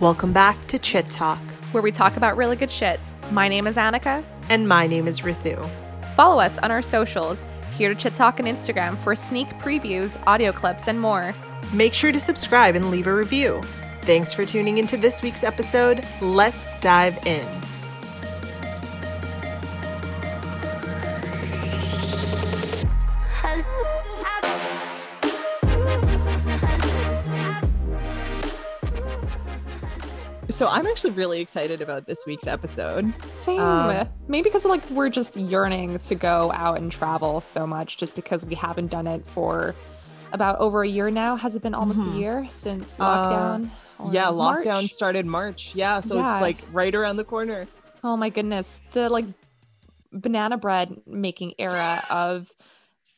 Welcome back to Chit Talk, where we talk about really good shit. My name is Annika. and my name is Rithu. Follow us on our socials, here to Chit Talk on Instagram for sneak previews, audio clips, and more. Make sure to subscribe and leave a review. Thanks for tuning into this week's episode. Let's dive in. So I'm actually really excited about this week's episode. Same. Um, Maybe because like we're just yearning to go out and travel so much, just because we haven't done it for about over a year now. Has it been almost Mhm. a year since Uh, lockdown? or yeah, lockdown started March. Yeah, so Yeah. it's like right around the corner. Oh my goodness, the like banana bread making era of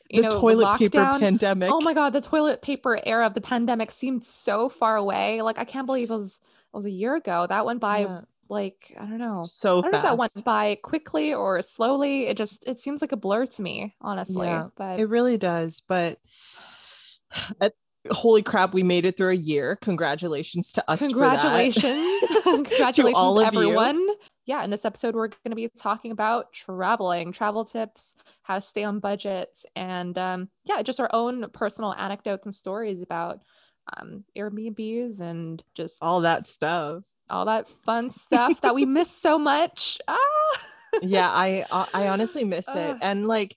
you the know toilet paper pandemic. Oh my god, the toilet paper era of the pandemic seemed so far away. Like I can't believe it was was a year ago. That went by Yeah, like I don't know. so I don't know if that went by quickly or slowly. It just it seems like a blur to me, honestly. Yeah, but It really does. But at, holy crap, we made it through a year. Congratulations to us. congratulations. congratulations, to all of you. everyone. Yeah, in this episode, we're going to be talking about traveling, travel tips, how to stay on budget, and um, yeah, just our own personal anecdotes and stories about um, Airbnbs and just All that stuff. all that fun stuff that we miss so much. Ah! Yeah, I I I honestly miss it. And like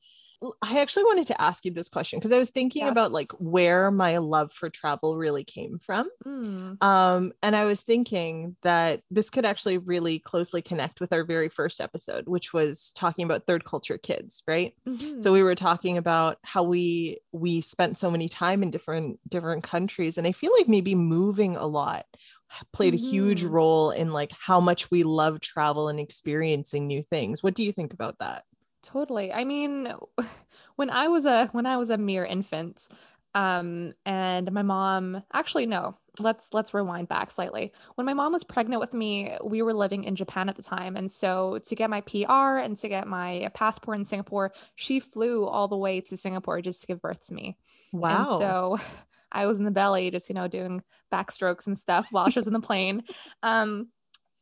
I actually wanted to ask you this question because I was thinking about like where my love for travel really came from. Mm, Um, and I was thinking that this could actually really closely connect with our very first episode, which was talking about third culture kids, right? mhm. so we were talking about how we we spent so many time in different different countries and i feel like maybe moving a lot played a huge Mhm. role in like how much we love travel and experiencing new things what do you think about that Totally. I mean, when I was a when I was a mere infant, um, and my mom actually no, let's let's rewind back slightly. When my mom was pregnant with me, we were living in Japan at the time, and so to get my PR and to get my passport in Singapore, she flew all the way to Singapore just to give birth to me. wow And so I was in the belly, just, you know, doing backstrokes and stuff while she was in the plane. Um,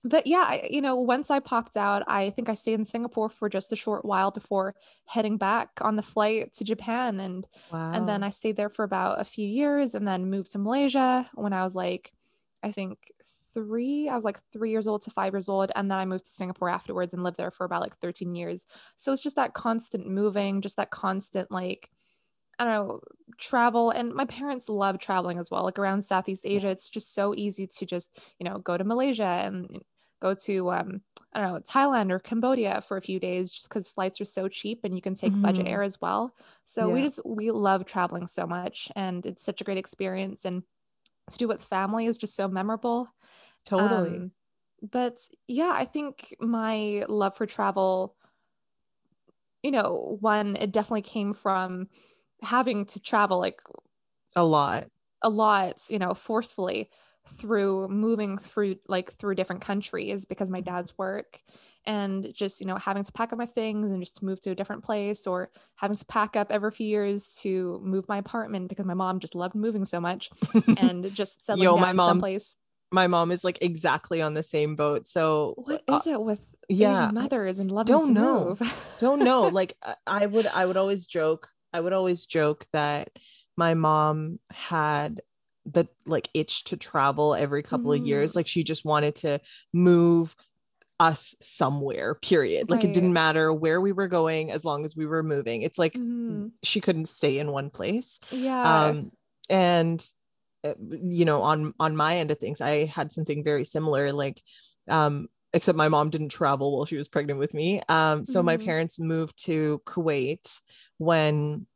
but yeah, I, you know, once I popped out, I think I stayed in Singapore for just a short while before heading back on the flight to Japan. And wow and then I stayed there for about a few years and then moved to Malaysia when I was like, I think three, I was like three years old to five years old. And then I moved to Singapore afterwards and lived there for about like 13 years. So it's just that constant moving, just that constant, like, I don't know, travel. And my parents love traveling as well. Like around Southeast Asia, it's just so easy to just, you know, go to Malaysia and go to, um, I don't know, Thailand or Cambodia for a few days just because flights are so cheap and you can take budget Mhm. air as well. So we just, we love traveling so much and it's such a great experience. And to do with family is just so memorable. totally Um, but yeah, I think my love for travel, you know, one, it definitely came from having to travel like a lot a lot, you know, forcefully through moving through like through different countries because my dad's work and just, you know, having to pack up my things and just move to a different place or having to pack up every few years to move my apartment because my mom just loved moving so much and just settling Yo, down my mom's- someplace. my mom is like exactly on the same boat so What uh, is it with yeah, mothers and loving don't to know. move? don't know like i would i would always joke i would always joke that my mom had the like itch to travel every couple of years like she just wanted to move us somewhere period like it didn't matter where we were going as long as we were moving it's like Mhm. she couldn't stay in one place Yeah. um and uh, you know on on my end of things i had something very similar like um except my mom didn't travel while she was pregnant with me um so my Mhm. parents moved to kuwait when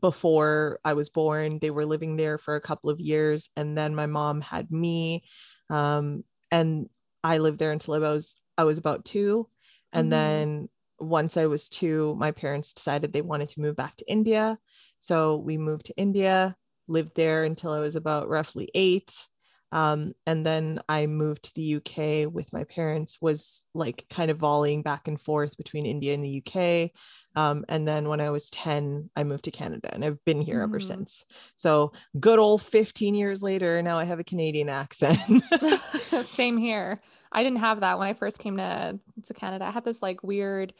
before i was born they were living there for a couple of years and then my mom had me um and i lived there until i was i was about two and Mhm. then once i was two my parents decided they wanted to move back to india so we moved to India, lived there until I was about roughly eight. Um, and then I moved to the UK with my parents, was like kind of volleying back and forth between India and the UK. Um, and then when I was 10, I moved to Canada and I've been here mm. ever since. So good old 15 years later, now I have a Canadian accent. Same here. I didn't have that when I first came to, to Canada. I had this like weird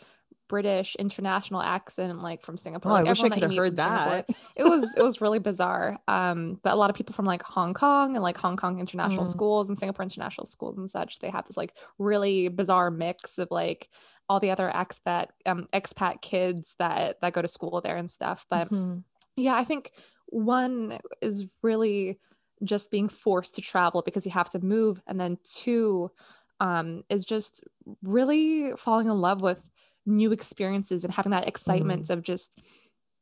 British international accent, like from Singapore. Oh, like I wish I could have heard that. it was it was really bizarre. Um, but a lot of people from like Hong Kong and like Hong Kong international mm. schools and Singapore international schools and such, they have this like really bizarre mix of like all the other expat um expat kids that that go to school there and stuff. But mm-hmm. yeah, I think one is really just being forced to travel because you have to move, and then two um, is just really falling in love with new experiences and having that excitement mm. of just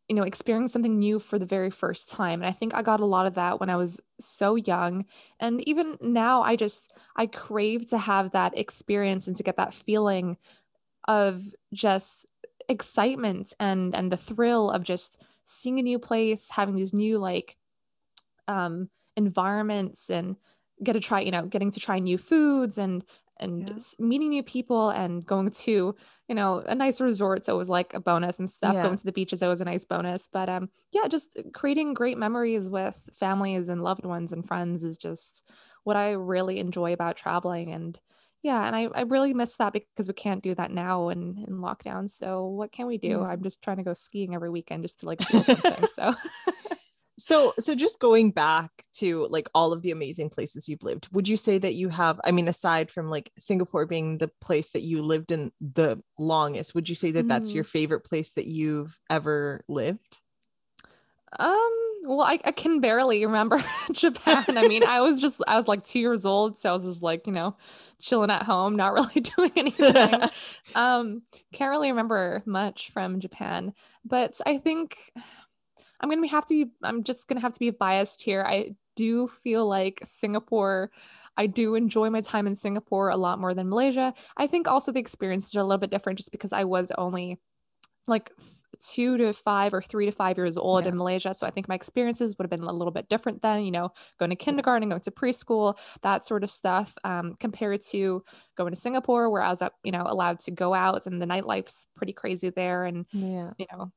you know experiencing something new for the very first time and i think i got a lot of that when i was so young and even now i just i crave to have that experience and to get that feeling of just excitement and and the thrill of just seeing a new place having these new like um environments and get to try you know getting to try new foods and and yeah. meeting new people and going to you know a nice resort so it was like a bonus and stuff yeah. going to the beaches it was a nice bonus but um yeah just creating great memories with families and loved ones and friends is just what i really enjoy about traveling and yeah and i, I really miss that because we can't do that now in, in lockdown so what can we do yeah. i'm just trying to go skiing every weekend just to like feel something so so so just going back to like all of the amazing places you've lived would you say that you have i mean aside from like singapore being the place that you lived in the longest would you say that mm. that's your mm. favorite place that you've ever lived um well I, I can barely remember japan i mean i was just i was like two years old so i was just like you know chilling at home not really doing anything um can't really remember much from japan but i think I'm gonna have to be I'm just gonna have to be biased here. I do feel like Singapore I do enjoy my time in Singapore a lot more than Malaysia. I think also the experience is a little bit different just because I was only like two to five or three to five years old yeah. in Malaysia. So I think my experiences would have been a little bit different then, you know, going to kindergarten, going to preschool, that sort of stuff, um, compared to going to Singapore where I was, up, you know, allowed to go out and the nightlife's pretty crazy there. And, yeah. you know,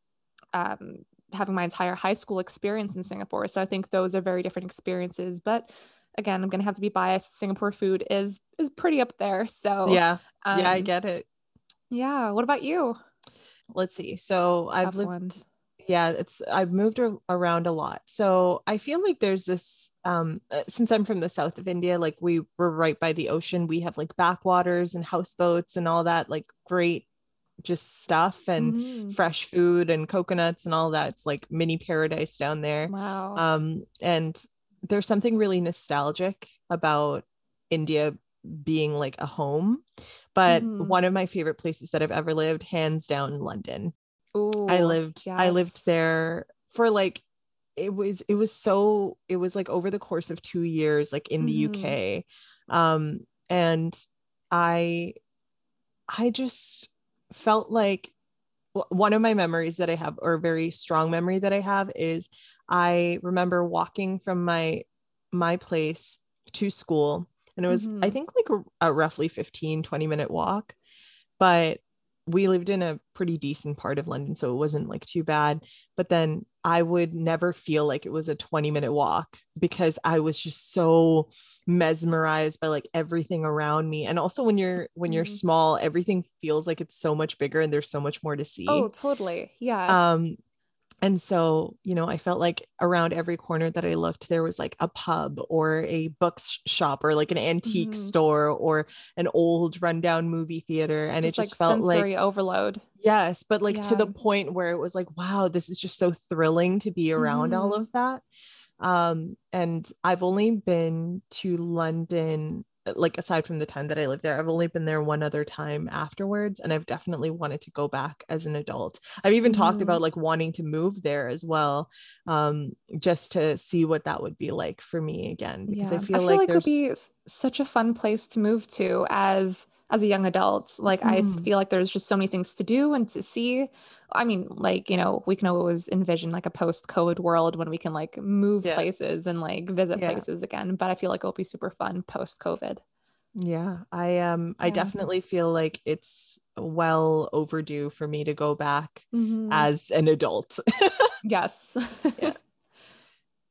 um, having my entire high school experience in Singapore. So I think those are very different experiences. But again, I'm gonna have to be biased. Singapore food is is pretty up there. So yeah, um, yeah, I um, get it. Yeah. What about you? Let's see. So I've lived. One. Yeah, it's I've moved around a lot. So I feel like there's this um uh, since I'm from the south of India, like we were right by the ocean. We have like backwaters and houseboats and all that like great just stuff and mm-hmm. fresh food and coconuts and all that. It's like mini paradise down there. Wow. Um, and there's something really nostalgic about India being like a home. But mm-hmm. one of my favorite places that I've ever lived, hands down, London. Ooh, I lived, yes. I lived there for like it was it was so it was like over the course of two years like in the mm-hmm. uk um and i i just felt like one of my memories that I have, or a very strong memory that I have, is I remember walking from my my place to school, and it was mm-hmm. I think like a, a roughly 15 20 minute walk, but we lived in a pretty decent part of London, so it wasn't like too bad. But then I would never feel like it was a 20 minute walk because I was just so mesmerized by like everything around me. And also when you're when you're mm-hmm. small, everything feels like it's so much bigger and there's so much more to see. Oh, totally. Yeah. Um and so, you know, I felt like around every corner that I looked, there was like a pub or a bookshop or like an antique mm-hmm. store or an old rundown movie theater. And just it just like felt like sensory overload. Yes. But like yeah. to the point where it was like, wow, this is just so thrilling to be around mm-hmm. all of that. Um, and I've only been to London like aside from the time that I lived there, I've only been there one other time afterwards, and I've definitely wanted to go back as an adult. I've even mm-hmm. talked about mm. like wanting to move there as well, um, just to see what that would be like for me again. Because yeah. I, feel I feel like, like it would be such a fun place to move to as as a young adult. Like I Mm. feel like there's just so many things to do and to see. I mean, like, you know, we can always envision like a post-COVID world when we can like move Yeah. places and like visit Yeah. places again. But I feel like it'll be super fun post-COVID. Yeah, I um I definitely feel like it's well overdue for me to go back Mhm. as an adult. yes. Yeah.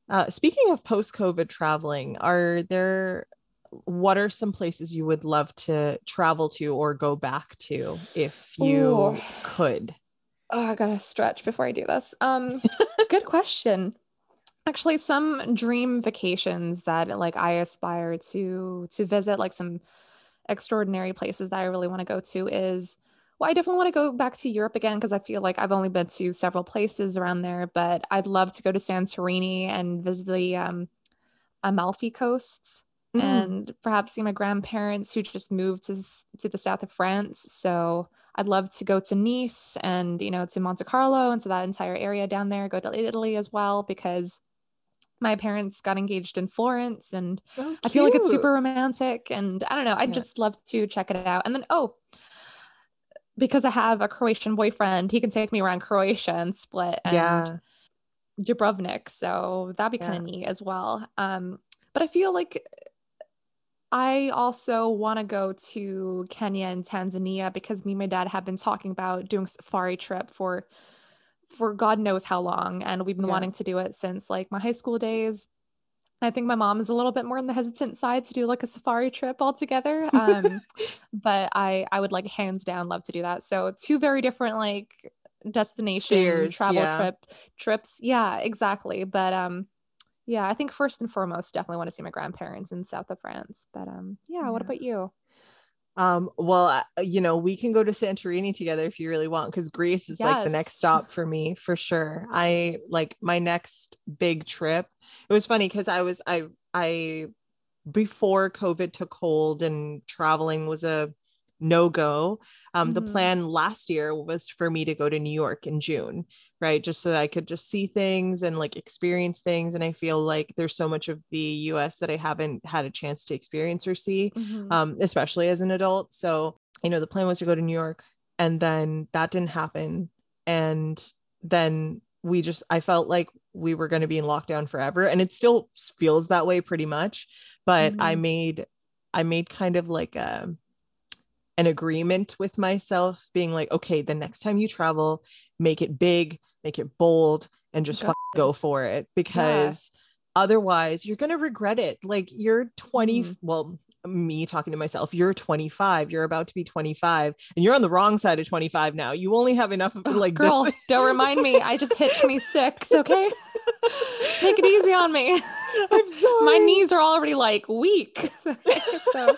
Uh, speaking of post-COVID traveling, are there what are some places you would love to travel to or go back to if you Ooh. could? Oh, I gotta stretch before I do this. Um, good question. Actually, some dream vacations that like I aspire to to visit, like some extraordinary places that I really want to go to is well, I definitely want to go back to Europe again because I feel like I've only been to several places around there, but I'd love to go to Santorini and visit the um, Amalfi Coast Mm, and perhaps see my grandparents who just moved to to the south of France. So I'd love to go to Nice and you know to Monte Carlo and to that entire area down there. Go to Italy as well because my parents got engaged in Florence and oh, I feel like it's super romantic and I don't know. I'd Yeah. just love to check it out. And then oh, because I have a Croatian boyfriend, he can take me around Croatia and Split and yeah. Dubrovnik. So that'd be kind of neat as well. Um, but I feel like I also want to go to Kenya and Tanzania because me and my dad have been talking about doing a safari trip for for God knows how long. And we've been Yeah. wanting to do it since like my high school days. I think my mom is a little bit more on the hesitant side to do like a safari trip altogether. Um, but I I would like hands down love to do that. So two very different like destination Spheres, travel yeah. trip trips. Yeah, exactly. But um yeah, I think first and foremost definitely want to see my grandparents in south of France. But um yeah, what about you? Um, well, uh, you know, we can go to Santorini together if you really want, because Greece is like the next stop for me for sure. I like my next big trip. It was funny because I was I I before COVID took hold and traveling was a no go. Um, the Mhm. plan last year was for me to go to New York in June, right? Just so that I could just see things and like experience things. And I feel like there's so much of the US that I haven't had a chance to experience or see Mhm. um, especially as an adult. So, you know, the plan was to go to New York and then that didn't happen. And then we just, I felt like we were going to be in lockdown forever. And it still feels that way pretty much. But I Mhm. made, I made kind of like a, an agreement with myself being like, okay, the next time you travel, make it big, make it bold, and just fuck go for it because otherwise you're going to regret it. Like you're 20, Mhm. well, me talking to myself, you're 25, you're about to be 25, and you're on the wrong side of 25 now. You only have enough of like girl, this. don't remind me. I just hit 26. Okay. Take it easy on me. I'm sorry. My knees are already like weak. so,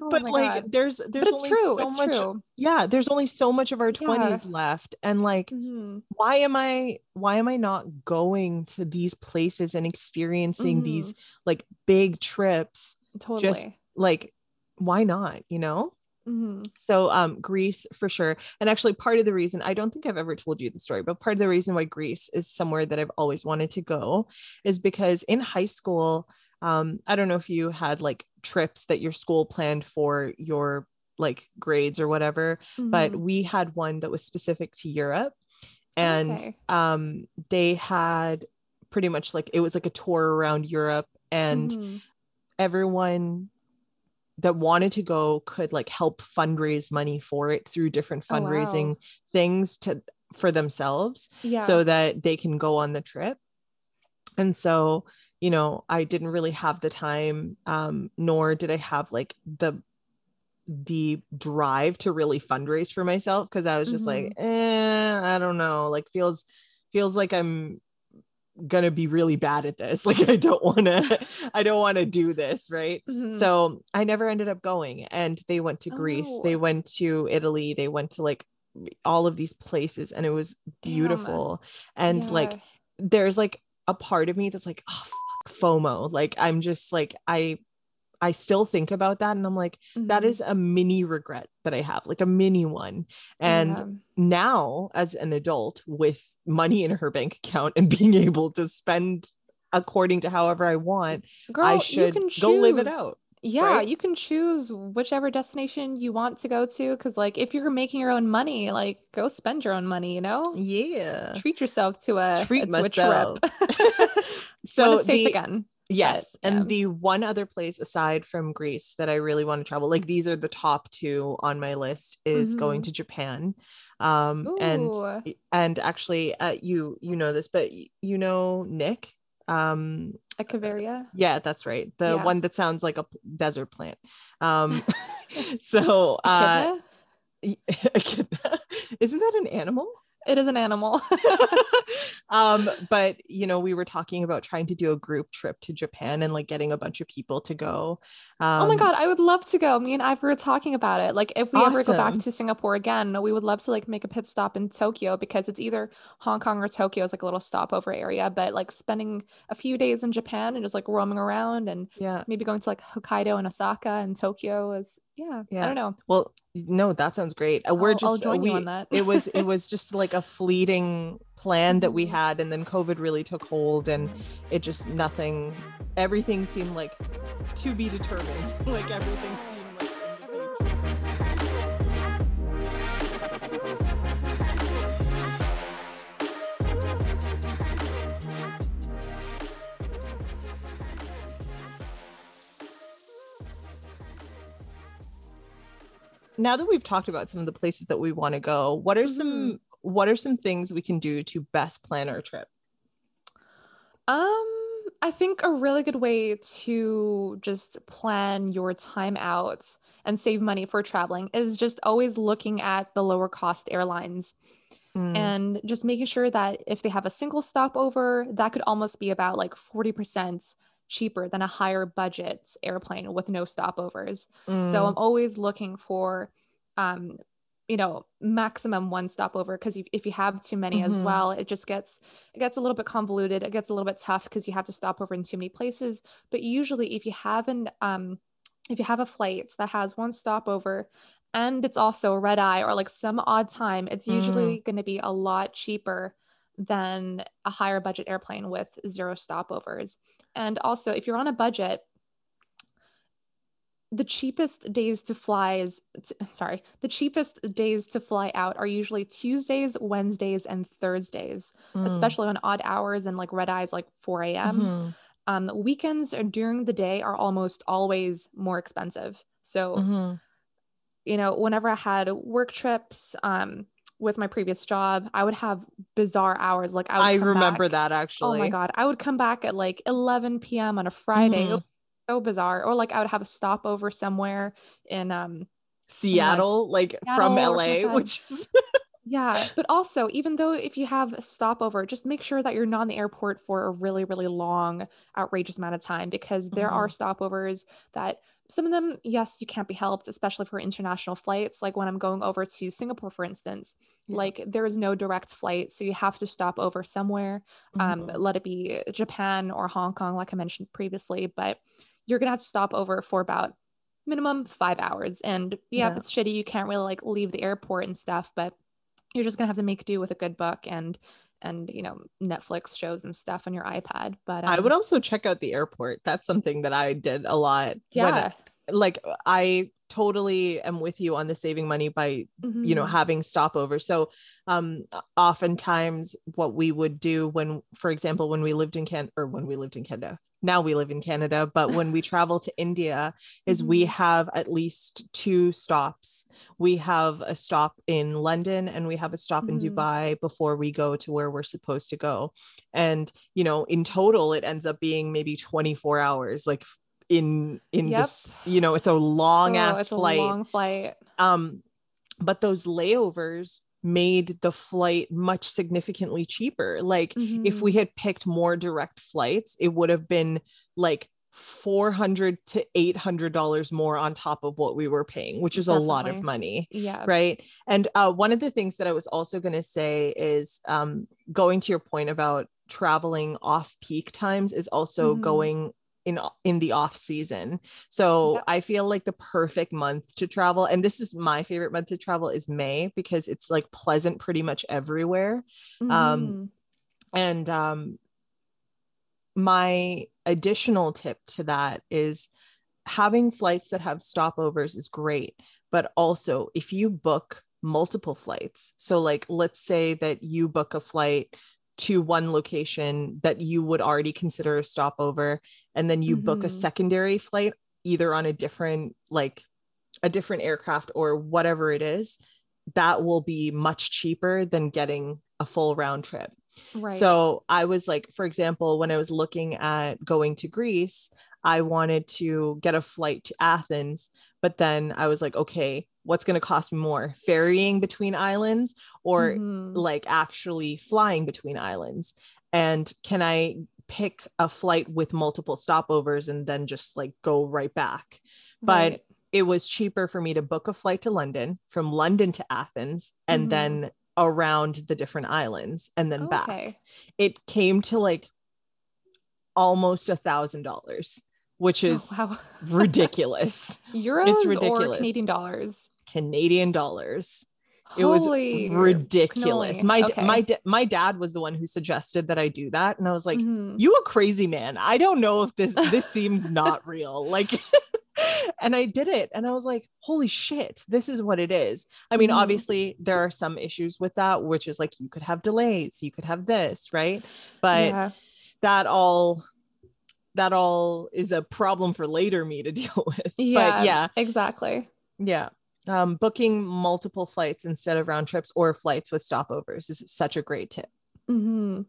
oh but like God. there's there's only true. so it's much true. yeah there's only so much of our Yeah. 20s left and like Mhm. why am i why am i not going to these places and experiencing Mm-hmm. these like big trips Totally. just like why not you know Mhm. so um greece for sure and actually part of the reason i don't think i've ever told you the story but part of the reason why greece is somewhere that i've always wanted to go is because in high school um i don't know if you had like trips that your school planned for your like grades or whatever but Mhm. we had one that was specific to Europe and Okay. um they had pretty much like it was like a tour around Europe and Mhm. everyone that wanted to go could like help fundraise money for it through different Oh, wow. fundraising things to for themselves yeah. so that they can go on the trip and so you know i didn't really have the time um nor did i have like the the drive to really fundraise for myself because i was just like eh, i don't know. Like feels feels like i'm gonna be really bad at this. Like i don't want to i don't want to do this right? Mhm. so i never ended up going and they went to Oh, greece they went to italy they went to like all of these places and it was Damn. beautiful. And like there's like a part of me that's like oh fuck, fomo like i'm just like i i still think about that and i'm like that Mhm. is a mini regret that i have like a mini one and Yeah. now as an adult with money in her bank account and being able to spend according to however i want Girl, i you should can go live it out Yeah, right? you can choose whichever destination you want to go to. Cause like if you're making your own money, like go spend your own money, you know? Yeah. Treat yourself to a, Treat a myself. trip. so it's safe the, again. Yes. But, yeah. And the one other place aside from Greece that I really want to travel, like these are the top two on my list, is going Mhm. to Japan. Um and Ooh. and actually uh, you you know this, but you know Nick. Um Echeveria. yeah, that's right. The Yeah. one that sounds like a desert plant. Um so uh Echidna? isn't that an animal? It is an animal. um but you know we were talking about trying to do a group trip to japan and like getting a bunch of people to go um, oh my god, I would love to go. Me and Ivor were talking about it. Like if we ever go back to Singapore again, we would love to like make a pit stop in Tokyo because it's either Hong Kong or Tokyo is like a little stopover area. But like spending a few days in Japan and just like roaming around and yeah maybe going to like Hokkaido and Osaka and Tokyo is yeah. Yeah. I don't know. well no that sounds great Uh, we're I'll- I'll join we, you on that. it was it was just like a fleeting plan that we Mhm. had and then covid really took hold and it just nothing everything seemed like to be determined like everything seemed like in the future. now that we've talked about some of the places that we want to go what are some what are some things we can do to best plan our trip? Um, I think a really good way to just plan your time out and save money for traveling is just always looking at the lower cost airlines Mm, and just making sure that if they have a single stopover, that could almost be about like 40% cheaper than a higher budget airplane with no stopovers. So mm, I'm always looking for um you know maximum one stopover because if, if you have too many as Mhm. well it just gets it gets a little bit convoluted it gets a little bit tough because you have to stop over in too many places. But usually if you have an um if you have a flight that has one stopover and it's also a red eye or like some odd time it's usually going to be a lot cheaper than a higher budget airplane with zero stopovers. And also if you're on a budget the cheapest days to fly is t- sorry the cheapest days to fly out are usually tuesdays wednesdays and thursdays mm, especially on odd hours and like red eyes like 4 a.m mhm, um weekends or during the day are almost always more expensive so mhm. you know whenever i had work trips um with my previous job i would have bizarre hours like i, would I remember back- that actually. Oh my god, I would come back at like 11 p.m. on a Friday. Mhm. was so bizarre. Or like I would have a stopover somewhere in um Seattle, like from Seattle or LA, which is yeah, but also even though if you have a stopover, just make sure that you're not in the airport for a really really long outrageous amount of time because there are stopovers that some of them yes, you can't be helped especially for international flights like when I'm going over to Singapore for instance. Yeah. Like there is no direct flight, so you have to stop over somewhere um, Mhm. let it be Japan or Hong Kong, like I mentioned previously, but you're gonna have to stop over for about minimum five hours. And yeah, Yeah. it's shitty, you can't really like leave the airport and stuff, but you're just gonna have to make do with a good book and and you know Netflix shows and stuff on your iPad. But I um, would also check out the airport. That's something that I did a lot. when- yeah, like I totally am with you on the saving money by you know Mhm. having stopover so um oftentimes what we would do when for example when we lived in can or when we lived in canada now we live in canada but when we travel to india is we Mhm. have at least two stops we have a stop in london and we have a stop in Mhm. dubai before we go to where we're supposed to go and you know in total it ends up being maybe 24 hours like in in Yep. this you know it's a long Oh, ass it's flight a long flight. um but those layovers made the flight much significantly cheaper like if we Mhm. had picked more direct flights it would have been like 400 to 800 dollars more on top of what we were paying which is a lot of money yeah, right and uh, one of the things that i was also going to say is um, going to your point about traveling off peak times is also Mhm. going in in the off season so Yep. i feel like the perfect month to travel and this is my favorite month to travel is may because it's like pleasant pretty much everywhere um, Mhm. and um, my additional tip to that is having flights that have stopovers is great, but also if you book multiple flights, so like let's say that you book a flight to one location that you would already consider a stopover and then you mm-hmm. book a mm-hmm. secondary flight either on a different like a different aircraft or whatever it is that will be much cheaper than getting a full round trip right. so i was like for example when i was looking at going to greece i wanted to get a flight to athens but then i was like okay what's going to cost more ferrying between islands or mm-hmm. like actually flying between islands and can i pick a flight with multiple stopovers and then just like go right back right. but it was cheaper for me to book a flight to london from london to athens and mm-hmm. then around the different islands and then okay. back it came to like almost a thousand dollars which is oh, wow. ridiculous. Euros it's ridiculous. or Canadian dollars? Canadian dollars. It was ridiculous. Cannoli. My okay. my my dad was the one who suggested that I do that, and I was like, mm-hmm. "You a crazy man? I don't know if this this seems not real." Like, and I did it, and I was like, "Holy shit, this is what it is." I mean, mm-hmm. obviously there are some issues with that, which is like you could have delays, you could have this, right? But yeah. that all that all is a problem for later me to deal with. Yeah, but yeah, exactly. Yeah. Um, booking multiple flights instead of round trips or flights with stopovers is such a great tip. Mm-hmm.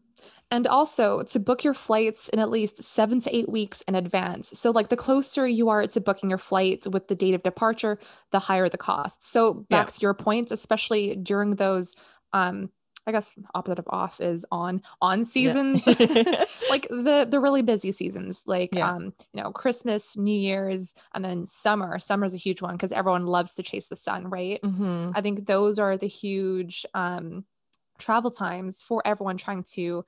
And also to book your flights in at least seven to eight weeks in advance. So, like, the closer you are to booking your flight with the date of departure, the higher the cost. So, back yeah. to your points, especially during those um, I guess opposite of off is on on seasons, yeah. like the the really busy seasons, like yeah. um you know Christmas, New Year's, and then summer. Summer's a huge one because everyone loves to chase the sun, right? Mm-hmm. I think those are the huge um travel times for everyone trying to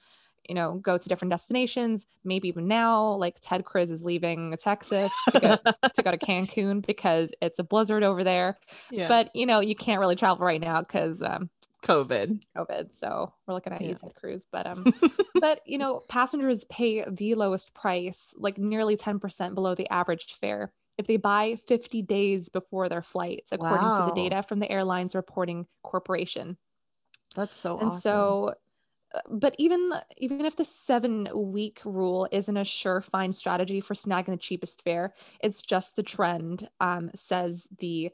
you know, go to different destinations. Maybe even now, like Ted Cruz is leaving Texas to go to go to Cancun because it's a blizzard over there. Yeah. But you know, you can't really travel right now because um, COVID. COVID. So we're looking at yeah. Ted Cruz, but um, but you know, passengers pay the lowest price, like nearly ten percent below the average fare, if they buy fifty days before their flights, according wow. to the data from the Airlines Reporting Corporation. That's so and awesome. so uh, but even even if the seven week rule isn't a sure surefire strategy for snagging the cheapest fare, it's just the trend, um, says the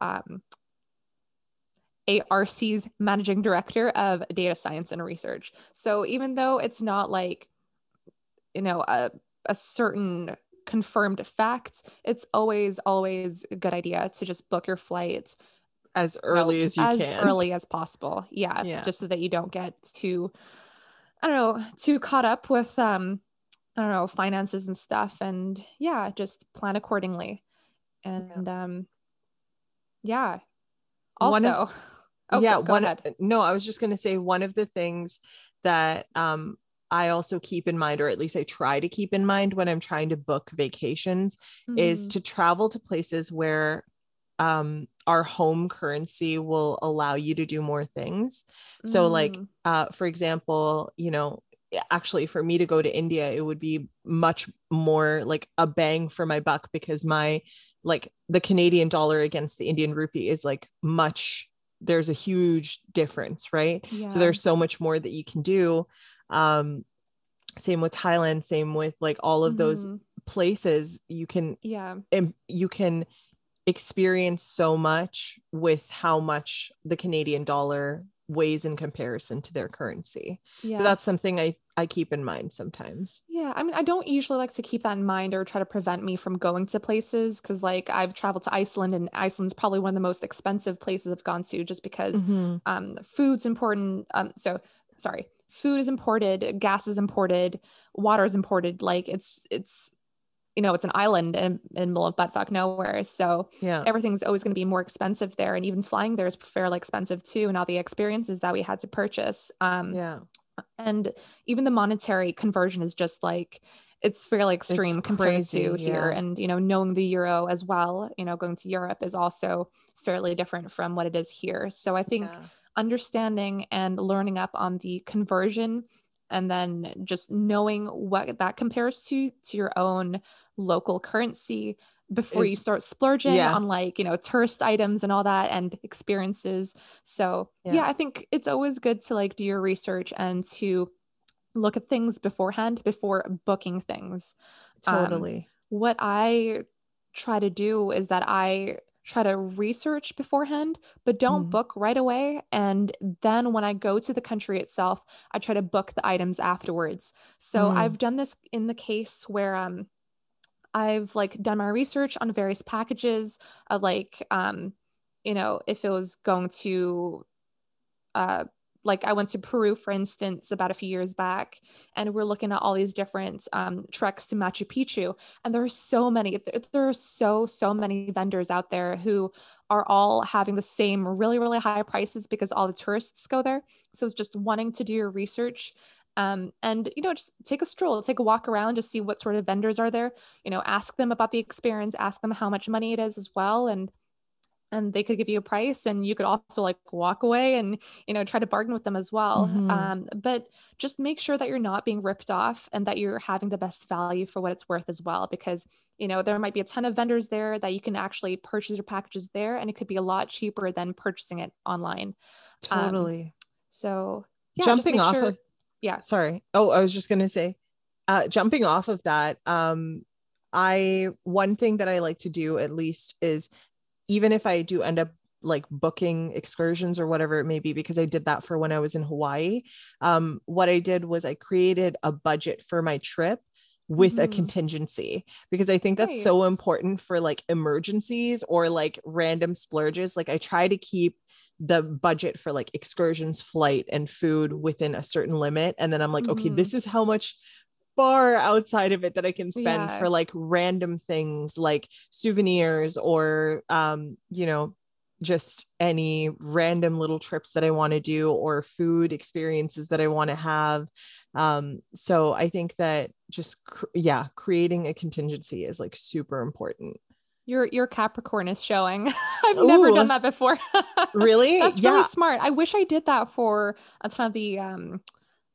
um, ARC's managing director of data science and research. So even though it's not like, you know, a, a certain confirmed fact, it's always, always a good idea to just book your flight as early as you as can. early as possible. Yeah, yeah. Just so that you don't get too, I don't know, too caught up with, um, I don't know, finances and stuff. And yeah, just plan accordingly. And, yeah. um, yeah. Also, of, Oh, yeah, go, one. Ahead. No, I was just going to say one of the things that um, I also keep in mind, or at least I try to keep in mind when I'm trying to book vacations, mm-hmm. is to travel to places where um, our home currency will allow you to do more things. So, mm. like, uh, for example, you know, actually for me to go to India, it would be much more like a bang for my buck because my like the Canadian dollar against the Indian rupee is like much there's a huge difference, right? Yeah. So there's so much more that you can do. Um, same with Thailand, same with like all of mm-hmm. those places. You can, yeah, you can experience so much with how much the Canadian dollar weighs in comparison to their currency. Yeah. So that's something I I keep in mind sometimes. Yeah, I mean I don't usually like to keep that in mind or try to prevent me from going to places cuz like I've traveled to Iceland and Iceland's probably one of the most expensive places I've gone to just because mm-hmm. um food's important um so sorry, food is imported, gas is imported, water is imported like it's it's you know, it's an island in, in the middle of buttfuck nowhere. So yeah, everything's always going to be more expensive there. And even flying there is fairly expensive too. And all the experiences that we had to purchase. Um, yeah. And even the monetary conversion is just like, it's fairly extreme it's compared crazy, to here. Yeah. And, you know, knowing the euro as well, you know, going to Europe is also fairly different from what it is here. So I think yeah. understanding and learning up on the conversion and then just knowing what that compares to to your own local currency before you start splurging Yeah. on like you know tourist items and all that and experiences so Yeah. yeah. i think it's always good to like do your research and to look at things beforehand before booking things Um, totally. what i try to do is that i try to research beforehand but don't Mhm. book right away and then when i go to the country itself i try to book the items afterwards so Mm. i've done this in the case where um I've like done my research on various packages of like um you know if it was going to uh like I went to Peru for instance about a few years back and we're looking at all these different um treks to Machu Picchu and there are so many there, there are so so many vendors out there who are all having the same really really high prices because all the tourists go there. So it's just wanting to do your research um, and you know just take a stroll take a walk around just see what sort of vendors are there you know ask them about the experience ask them how much money it is as well and and they could give you a price and you could also like walk away and you know try to bargain with them as well Mhm. um, but just make sure that you're not being ripped off and that you're having the best value for what it's worth as well because you know there might be a ton of vendors there that you can actually purchase your packages there and it could be a lot cheaper than purchasing it online um, Totally. so yeah, Jumping off sure- of yeah. sorry. Oh, I was just gonna say, uh, jumping off of that, um, I one thing that I like to do at least is even if I do end up like booking excursions or whatever it may be, because I did that for when I was in Hawaii. Um, what I did was I created a budget for my trip with a Mhm. contingency because I think that's so important for like emergencies or like random splurges. Like I try to keep the budget for like excursions, flight, and food within a certain limit. And then I'm like, okay, Mhm. this is how much far outside of it that I can spend Yeah. for like random things like souvenirs or um, you know, just any random little trips that I want to do or food experiences that I want to have. Um, so I think that just cr- yeah, creating a contingency is like super important. Your your Capricorn is showing. I've never done that before. Really? That's yeah. really smart. I wish I did that for a ton of the um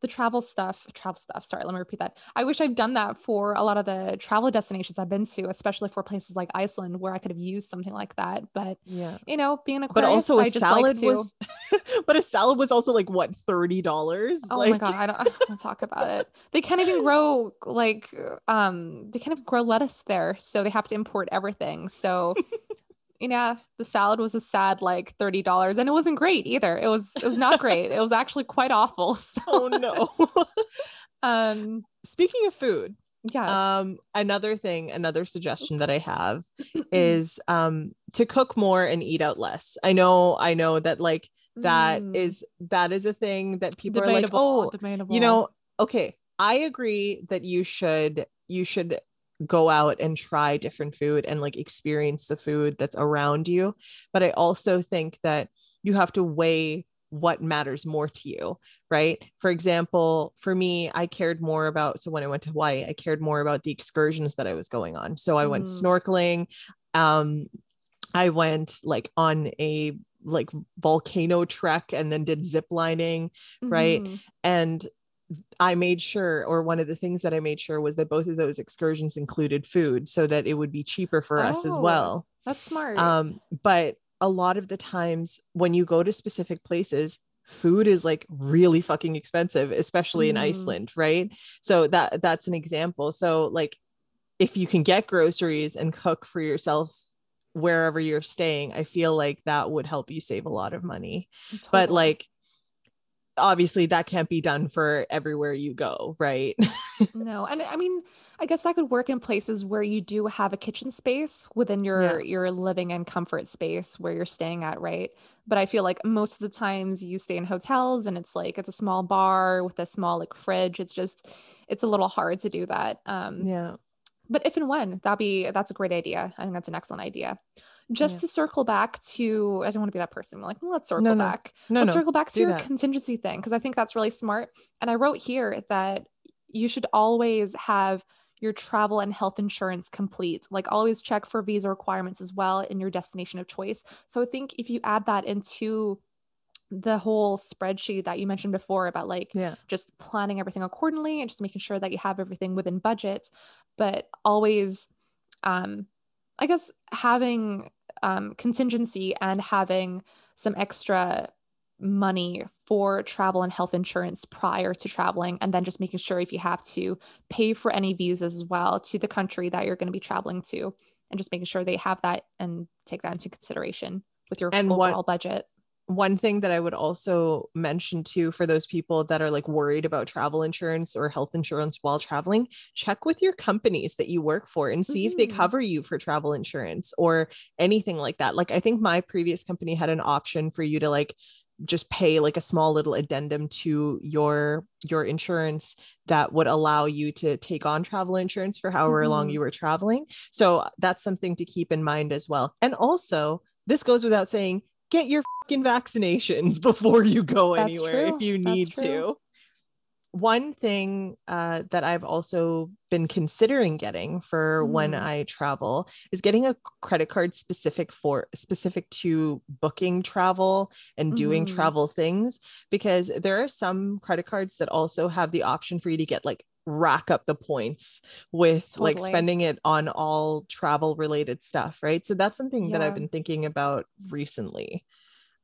the travel stuff. Travel stuff. Sorry, let me repeat that. I wish I've done that for a lot of the travel destinations I've been to, especially for places like Iceland where I could have used something like that. But yeah. you know, being a But also a I just salad like to. was but a salad was also like what $30? Oh like my god, I don't, I don't want to talk about it. They can't even grow like um they can't even grow lettuce there, so they have to import everything. So yeah, the salad was a sad like thirty dollars, and it wasn't great either. It was it was not great. it was actually quite awful. So oh no. um Speaking of food, yes, um another thing another suggestion that i have is um to cook more and eat out less i know i know that like that Mm, is that is a thing that people are like oh debatable. you know okay i agree that you should you should go out and try different food and like experience the food that's around you but i also think that you have to weigh what matters more to you right for example for me i cared more about so when i went to hawaii i cared more about the excursions that i was going on so i went Mm. snorkeling um i went like on a like volcano trek and then did zip lining right? Mhm. and I made sure, or one of the things that I made sure was that both of those excursions included food so that it would be cheaper for us as Oh, well. That's smart. Um, but a lot of the times when you go to specific places, food is like really fucking expensive, especially in Mhm. Iceland, right? So that that's an example. So like if you can get groceries and cook for yourself wherever you're staying, I feel like that would help you save a lot of money but like obviously that can't be done for everywhere you go right? No and i mean i guess that could work in places where you do have a kitchen space within your your living and comfort space where you're staying at right? But i feel like most of the times you stay in hotels and it's like it's a small bar with a small like fridge. It's just it's a little hard to do that um yeah. but if and when that'd be that's a great idea. I think that's an excellent idea just Yeah. to circle back to i don't want to be that person like well, let's circle no. back no let's no circle back to do your that. contingency thing because I think that's really smart. And I wrote here that you should always have your travel and health insurance complete. Like always check for visa requirements as well in your destination of choice. So I think if you add that into the whole spreadsheet that you mentioned before about like yeah just planning everything accordingly and just making sure that you have everything within budget, but always um I guess having um, contingency and having some extra money for travel and health insurance prior to traveling and then just making sure if you have to pay for any visas as well to the country that you're going to be traveling to and just making sure they have that and take that into consideration with your and overall what, budget one thing that I would also mention too for those people that are like worried about travel insurance or health insurance while traveling, check with your companies that you work for and see mm-hmm. if they mm-hmm. cover you for travel insurance or anything like that. Like I think my previous company had an option for you to like just pay like a small little addendum to your your insurance that would allow you to take on travel insurance for however mm-hmm. long you were traveling. So that's something to keep in mind as well. And also, this goes without saying, get your fucking vaccinations before you go That's anywhere true. if you need to. One thing uh, that I've also been considering getting for mm. when I travel is getting a credit card specific for specific to booking travel and doing mm. travel things because there are some credit cards that also have the option for you to get like rack up the points with totally. like spending it on all travel related stuff right? So that's something yeah. that i've been thinking about recently.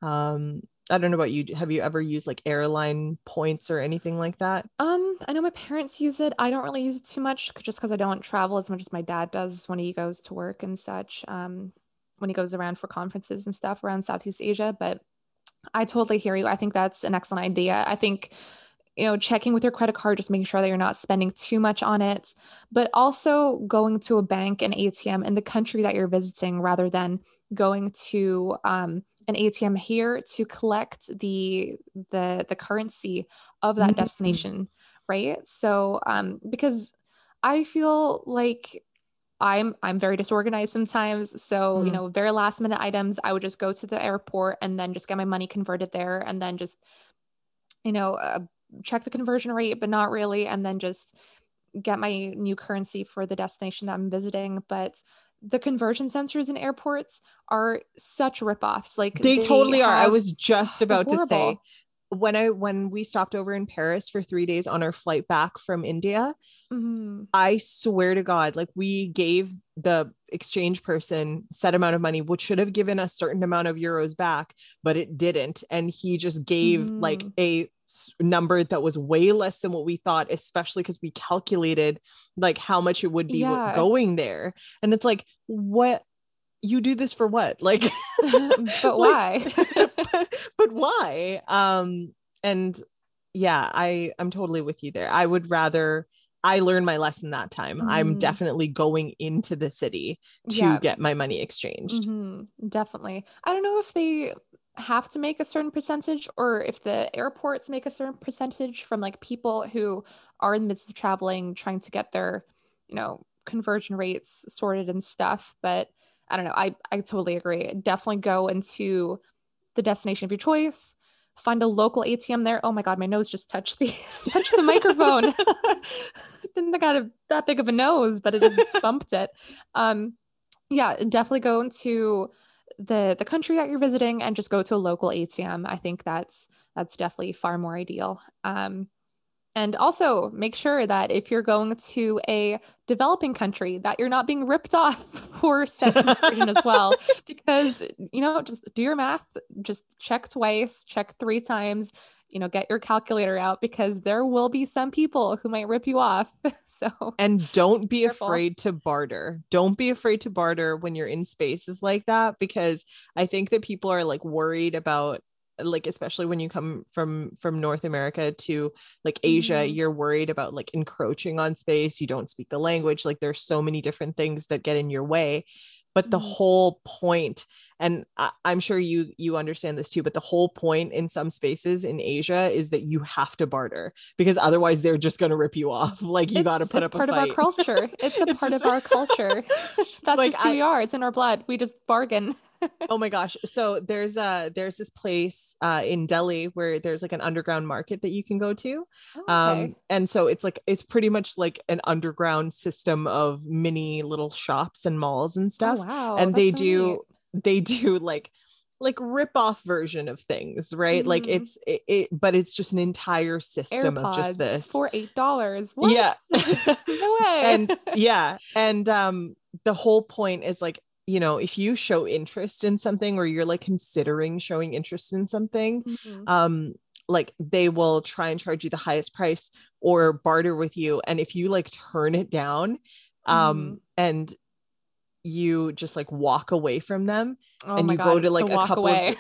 Um i don't know about you have you ever used like airline points or anything like that? Um i know my parents use it. I don't really use it too much just because i don't travel as much as my dad does when he goes to work and such um when he goes around for conferences and stuff around southeast asia but i totally hear you. I think that's an excellent idea. I think you know, checking with your credit card, just making sure that you're not spending too much on it, but also going to a bank and ATM in the country that you're visiting rather than going to um, an ATM here to collect the the the currency of that mm-hmm. destination, right? So, um, because I feel like I'm I'm very disorganized sometimes. So, mm. you know, very last minute items, I would just go to the airport and then just get my money converted there and then just you know, uh, check the conversion rate, but not really, and then just get my new currency for the destination that I'm visiting. But the conversion sensors in airports are such ripoffs. Like they, they totally are. I was just about to say when I when we stopped over in Paris for three days on our flight back from India, mm-hmm. I swear to God, like we gave the exchange person set amount of money, which should have given a certain amount of euros back, but it didn't. And he just gave mm. like a number that was way less than what we thought, especially because we calculated like how much it would be yeah. going there. And it's like, what you do this for what? Like, but why? but, but why? Um, and yeah, I I'm totally with you there. I would rather I learned my lesson that time. Mm-hmm. I'm definitely going into the city to yeah. get my money exchanged. Mm-hmm. Definitely. I don't know if they have to make a certain percentage or if the airports make a certain percentage from like people who are in the midst of traveling trying to get their you know conversion rates sorted and stuff. But i don't know. I i totally agree. Definitely go into the destination of your choice. Find a local atm there. Oh my god my nose just touched the touched the microphone. Didn't think i had a, that big of a nose but it just bumped it. Um yeah definitely go into the the country that you're visiting and just go to a local ATM. I think that's that's definitely far more ideal. Um, and also make sure that if you're going to a developing country that you're not being ripped off for conversion as well because you know just do your math just check twice check three times you know, get your calculator out because there will be some people who might rip you off. so, and don't be careful. afraid to barter. Don't be afraid to barter when you're in spaces like that because I think that people are like worried about like especially when you come from from north america to like asia mm-hmm. you're worried about like encroaching on space you don't speak the language like there's so many different things that get in your way but the mm-hmm. whole point and I, am sure you you understand this too but the whole point in some spaces in asia is that you have to barter because otherwise they're just going to rip you off. Like you got to put up part of our culture. It's a it's part just, of our culture. That's like, just who I, we are. It's in our blood. We just bargain oh my gosh. So there's uh there's this place uh in delhi where there's like an underground market that you can go to. Oh, um, okay. um and so it's like it's pretty much like an underground system of mini little shops and malls and oh, stuff. oh, wow. and That's they so do neat they do like like rip off version of things right? Mm-hmm. like it's it, it, but it's just an entire system AirPods of just this. for eight dollars. Yeah. No way. and yeah. And um the whole point is like you know if you show interest in something or you're like considering showing interest in something Mhm. um like they will try and charge you the highest price or barter with you and if you like turn it down um Mhm. and you just like walk away from them oh and you God, go to, like, a couple of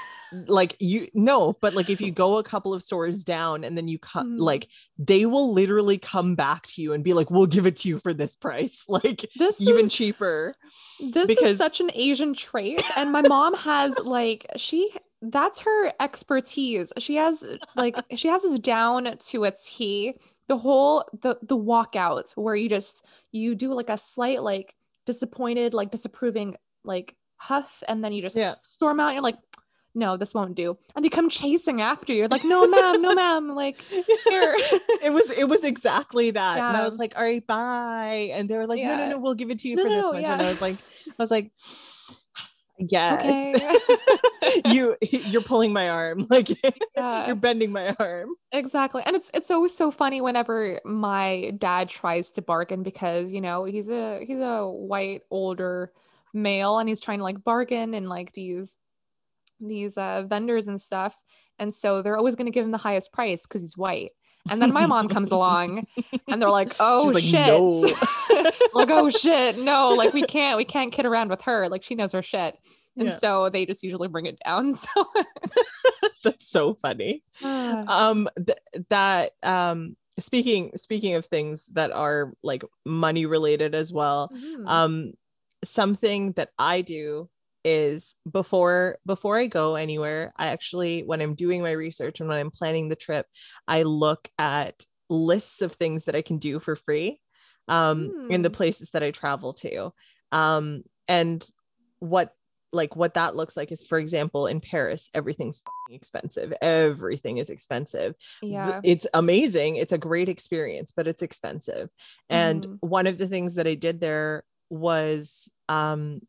like you no but like if you go a couple of stores down and then you come Mhm. like they will literally come back to you and be like we'll give it to you for this price like this even is cheaper this because- is such an Asian trait, and my mom has like she that's her expertise. She has like she has this down to a T. The whole the the walkout where you just you do like a slight like disappointed like disapproving like huff, and then you just Yeah. storm out. And you're like. No, this won't do. And they come chasing after you. You're like, no, ma'am, no, ma'am. Like, here. it was it was exactly that and i was like all right bye and they were like no no no we'll give it to you No, for no, this much and i was like i was like yes you you're pulling my arm like Yeah. you're bending my arm Exactly. And it's it's always so funny whenever my dad tries to bargain because, you know, he's a he's a white older male and he's trying to like bargain and like these these uh vendors and stuff. And so they're always going to give him the highest price because he's white. And then my mom comes along and they're like, "Oh like, shit." "No." like, "Oh shit. No, like we can't we can't kid around with her. Like she knows her shit." And Yeah. so they just usually bring it down. So that's so funny um th- that um speaking speaking of things that are like money related as well Mhm. um something that i do is before before i go anywhere i actually when i'm doing my research and when i'm planning the trip i look at lists of things that i can do for free um in the Hmm. places that i travel to um and what like what that looks like is for example in paris everything's expensive everything is expensive yeah. it's amazing it's a great experience but it's expensive and Mhm. one of the things that i did there was um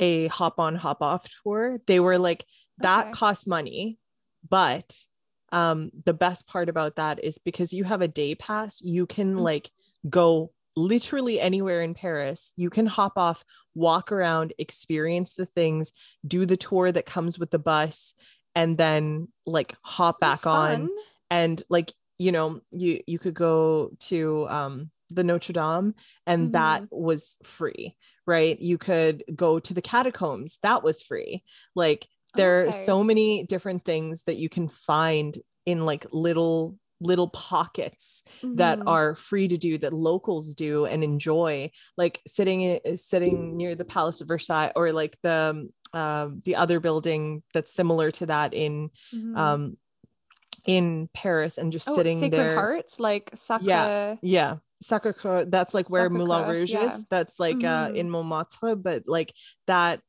a hop on hop off tour they were like that Okay. costs money but um the best part about that is because you have a day pass you can Mhm. like go literally anywhere in Paris you can hop off walk around experience the things do the tour that comes with the bus and then like hop back on. and like you know you you could go to um the Notre Dame and that was free right? You could go to the catacombs that was free. Like there are so many different things that you can find in like little little pockets that Mhm. are free to do that locals do and enjoy like sitting i- sitting near the palace of versailles or like the um the other building that's similar to that in Mhm. um in paris and just oh, sitting Sacred there Heart, like Sacre. Yeah. yeah sacre coeur that's like where moulin Sacre-Cœur, rouge yeah. is that's like uh Mhm. in montmartre but like that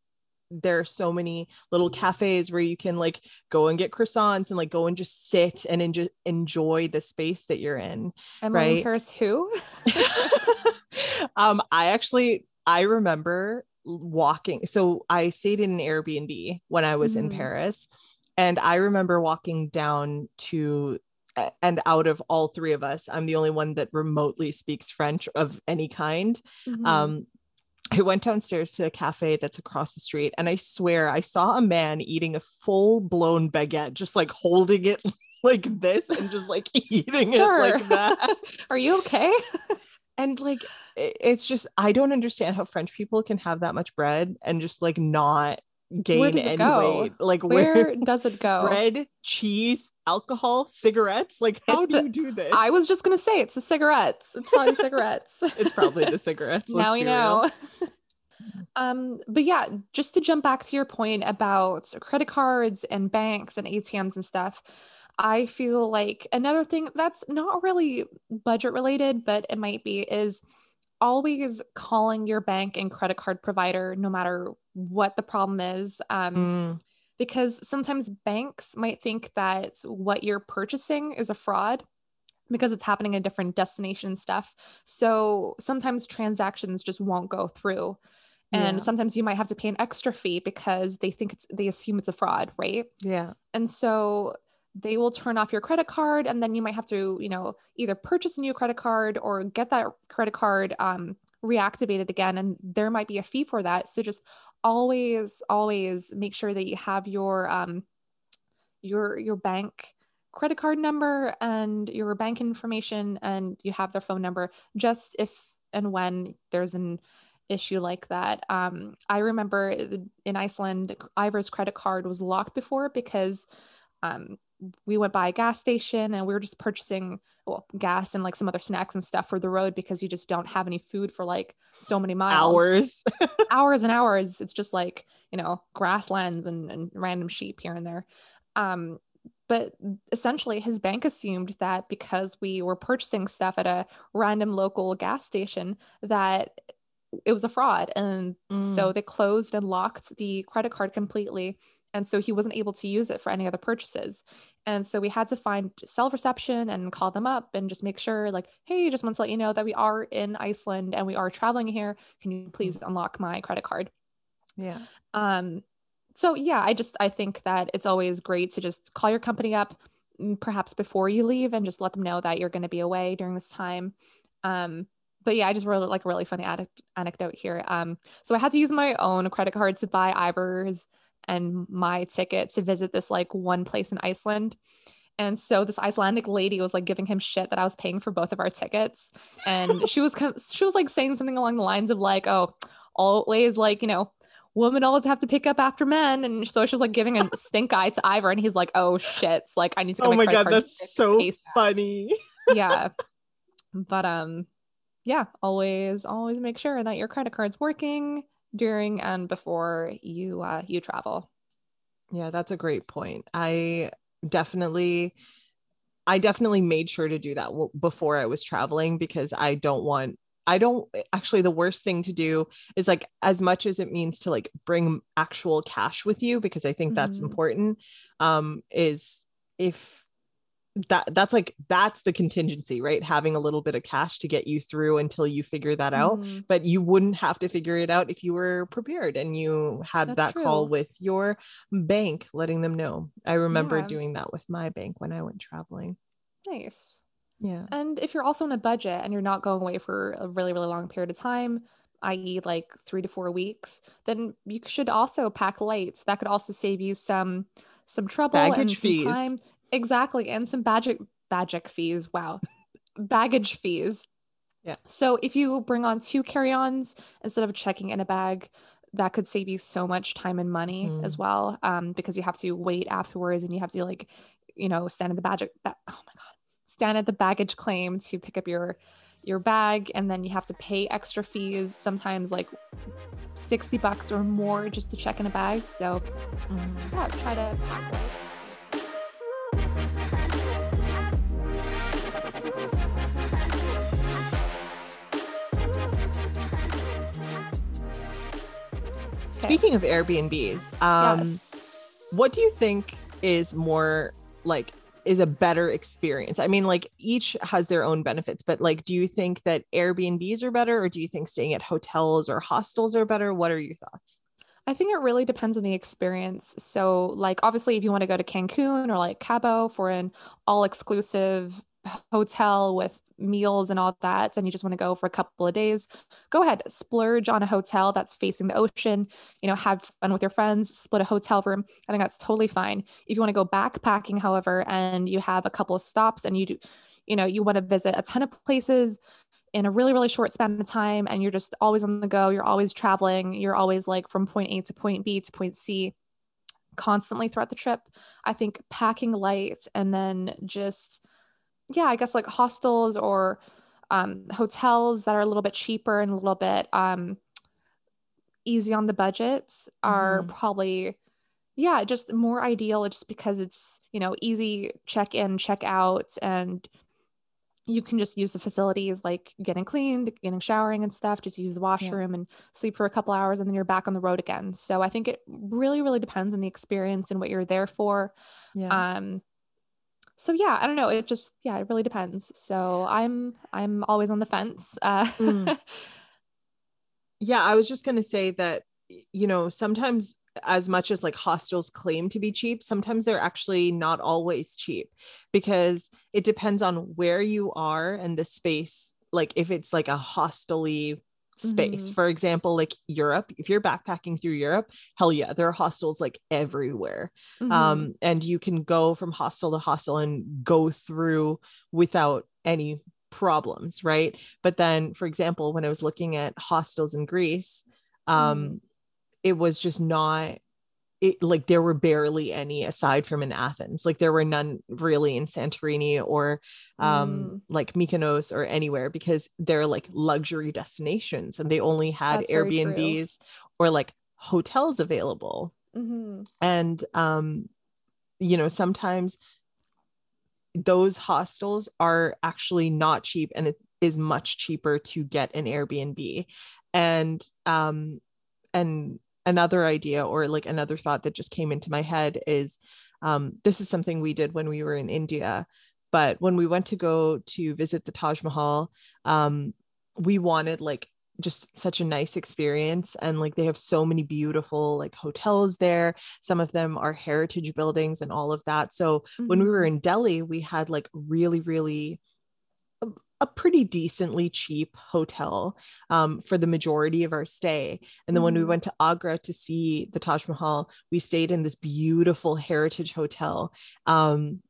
there are so many little cafes where you can like go and get croissants and like go and just sit and enjoy enjoy the space that you're in Emily in right. Paris, who? um i actually i remember walking so i stayed in an airbnb when i was in Mhm. paris and i remember walking down to and out of all three of us i'm the only one that remotely speaks french of any kind Mhm. um I went downstairs to a cafe that's across the street, and I swear I saw a man eating a full blown baguette, just like holding it like this and just like eating it like that. Are you okay? And like, it's just, I don't understand how French people can have that much bread and just like not gain any go? weight. Like, Where where does it go? bread, cheese, alcohol, cigarettes? Like, how It's do the- you do this? I was just gonna say it's the cigarettes. It's probably cigarettes. it's probably the cigarettes. now we know. um, but yeah, just to jump back to your point about credit cards and banks and ATMs and stuff, I feel like another thing that's not really budget related, but it might be is always calling your bank and credit card provider no matter what the problem is. Um, Mm, because sometimes banks might think that what you're purchasing is a fraud because it's happening in different destination stuff. So sometimes transactions just won't go through. And Yeah. sometimes you might have to pay an extra fee because they think it's they assume it's a fraud, right? yeah. And so they will turn off your credit card and then you might have to, you know, either purchase a new credit card or get that credit card um reactivated again and there might be a fee for that so just always always make sure that you have your um your your bank credit card number and your bank information and you have their phone number just if and when there's an issue like that. Um, I remember in Iceland, Ivar's credit card was locked before because um, we went by a gas station and we were just purchasing well, gas and like some other snacks and stuff for the road because you just don't have any food for like so many miles. Hours. hours and hours. It's just like, you know, grasslands and, and random sheep here and there. Um, but essentially his bank assumed that because we were purchasing stuff at a random local gas station that it was a fraud and mm. so they closed and locked the credit card completely and so he wasn't able to use it for any other purchases. And so we had to find cell reception and call them up and just make sure like hey just want to let you know that we are in iceland and we are traveling here. Can you please unlock my credit card? Yeah. Um so yeah i just i think that it's always great to just call your company up mm, perhaps before you leave and just let them know that you're going to be away during this time. Um but yeah, I just wrote like a really funny anecdote here. Um, so I had to use my own credit card to buy Ivar's and my ticket to visit this like one place in Iceland. And so this Icelandic lady was like giving him shit that I was paying for both of our tickets. And she was she was like saying something along the lines of like, oh, always like, you know, women always have to pick up after men. And so she was like giving a stink eye to Ivar. And he's like, oh shit. Like I need to Oh my, my god, that's so funny. yeah. But um, yeah, always, always make sure that your credit card's working during and before you uh, you travel. Yeah, that's a great point. I definitely I definitely made sure to do that w- before I was traveling because I don't want I don't actually the worst thing to do is like as much as it means to like bring actual cash with you because I think mm-hmm. that's important um is if that that's like that's the contingency right having a little bit of cash to get you through until you figure that out mm. but you wouldn't have to figure it out if you were prepared and you had that's that true. call with your bank letting them know i remember yeah. doing that with my bank when i went traveling nice yeah and if you're also on a budget and you're not going away for a really really long period of time i.e like three to four weeks then you should also pack light that could also save you some some trouble baggage and fees. some time Exactly. And some baggage baggage fees. Wow. baggage fees. Yeah. So if you bring on two carry-ons instead of checking in a bag, that could save you so much time and money mm. as well. Um, because you have to wait afterwards and you have to like, you know, stand at the baggage. Ba- oh my god, stand at the baggage claim to pick up your your bag, and then you have to pay extra fees, sometimes like sixty bucks or more just to check in a bag. So mm. yeah, try to pack Speaking of Airbnbs, um, yes. what do you think is more like is a better experience? I mean, like each has their own benefits, but like, do you think that Airbnbs are better, or do you think staying at hotels or hostels are better? What are your thoughts? I think it really depends on the experience. So, like, obviously, if you want to go to Cancun or like Cabo for an all exclusive hotel with meals and all that and you just want to go for a couple of days go ahead splurge on a hotel that's facing the ocean you know have fun with your friends split a hotel room i think that's totally fine. If you want to go backpacking however and you have a couple of stops and you do you know you want to visit a ton of places in a really really short span of time and you're just always on the go you're always traveling you're always like from point a to point b to point c constantly throughout the trip i think packing light and then just yeah, I guess like hostels or um, hotels that are a little bit cheaper and a little bit um, easy on the budget are mm-hmm. probably yeah just more ideal just because it's you know easy check in check out and you can just use the facilities like getting cleaned getting showering and stuff just use the washroom yeah. and sleep for a couple hours and then you're back on the road again so i think it really really depends on the experience and what you're there for yeah. um so yeah i don't know it just yeah it really depends so i'm i'm always on the fence uh mm. yeah i was just going to say that you know sometimes as much as like hostels claim to be cheap sometimes they're actually not always cheap because it depends on where you are and the space like if it's like a hostely space. Mhm. For example, like Europe, if you're backpacking through Europe, hell yeah, there are hostels like everywhere. Mhm. Um, and you can go from hostel to hostel and go through without any problems, right? But then, for example, when I was looking at hostels in Greece, um, Mm. it was just not it like there were barely any aside from in Athens. Like there were none really in Santorini or um Mm. like Mykonos or anywhere because they're like luxury destinations and they only had That's. Airbnbs or like hotels available Mhm. and um you know sometimes those hostels are actually not cheap and it is much cheaper to get an airbnb and um and another idea or like another thought that just came into my head is um this is something we did when we were in india but when we went to go to visit the taj mahal um we wanted like just such a nice experience. And like they have so many beautiful like hotels there. Some of them are heritage buildings and all of that. So when we were Mhm. in delhi we had like really really a, pretty decently cheap hotel um, for the majority of our stay and then when we Mhm. went to agra to see the taj mahal we stayed in this beautiful heritage hotel um,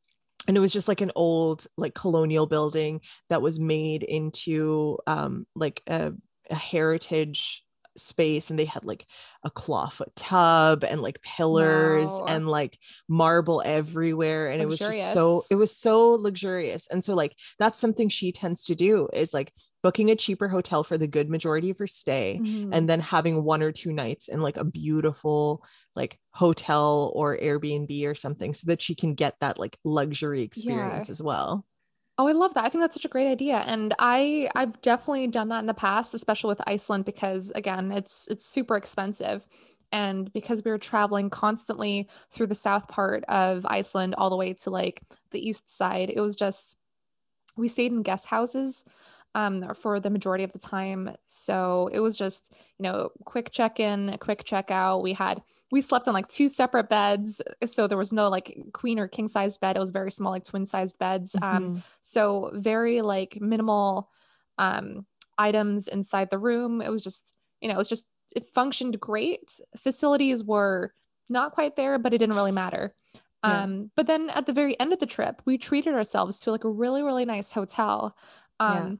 and it was just like an old like colonial building that was made into um, like a, a heritage space and they had like a clawfoot tub and like pillars Wow. and like marble everywhere and it was just so Luxurious. it was so luxurious and so like that's something she tends to do is like booking a cheaper hotel for the good majority of her stay Mhm. and then having one or two nights in like a beautiful like hotel or Airbnb or something so that she can get that like luxury experience as well. Oh, I love that. I think that's such a great idea. And I I've definitely done that in the past, especially with Iceland because again, it's it's super expensive. And because we were traveling constantly through the south part of Iceland all the way to like the east side, it was just we stayed in guest houses um for the majority of the time. So it was just, you know, quick check-in, quick check-out. We had we slept on like two separate beds. So there was no like queen or king sized bed. It was very small, like twin sized beds. Um Mhm. so very like minimal um items inside the room. It was just, you know, it was just it functioned great. Facilities were not quite there, but it didn't really matter. Yeah. Um, but then at the very end of the trip, we treated ourselves to like a really, really nice hotel. Um, Yeah.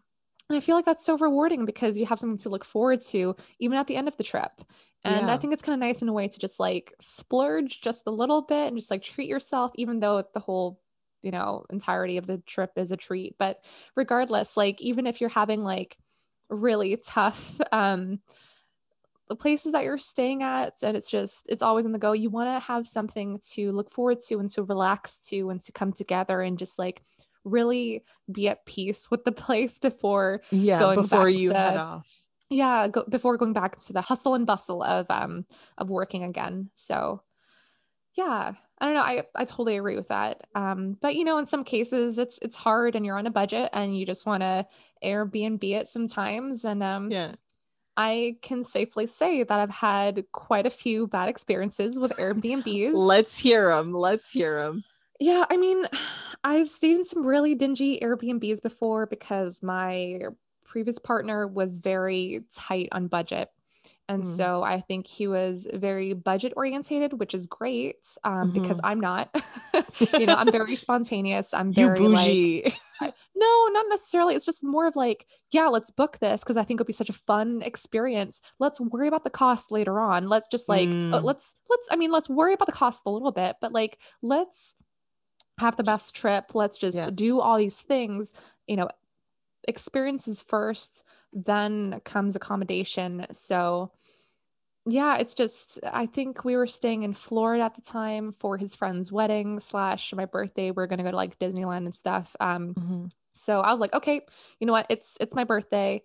And I feel like that's so rewarding because you have something to look forward to even at the end of the trip. And I think it's kind of nice in a way to just like splurge just a little bit and just like treat yourself, even though the whole, you know, entirety of the trip is a treat. But regardless, like even if you're having like really tough um the places that you're staying at and it's just it's always on the go you want to have something to look forward to and to relax to and to come together and just like really be at peace with the place before Yeah, going before you head off. yeah go, before going back to the hustle and bustle of um of working again so yeah i don't know i i totally agree with that um but you know in some cases it's it's hard and you're on a budget and you just want to airbnb it sometimes and um Yeah. i can safely say that i've had quite a few bad experiences with airbnbs Let's hear them. Let's hear them. yeah, I mean, I've stayed in some really dingy Airbnbs before because my previous partner was very tight on budget. And Mm. so I think he was very budget orientated, which is great um, because I'm not. you know, I'm very spontaneous. I'm you very like, bougie. no, not necessarily. It's just more of like, yeah, let's book this because I think it'll be such a fun experience. Let's worry about the cost later on. Let's just like, uh, Mm. let's, let's, I mean, let's worry about the cost a little bit, but like, let's have the best trip. Let's just Yeah. do all these things, you know, experiences first, then comes accommodation. So, yeah, it's just, I think we were staying in Florida at the time for his friend's wedding slash my birthday. We are going to go to like Disneyland and stuff. Um, Mhm. so I was like, okay, you know what? It's it's my birthday.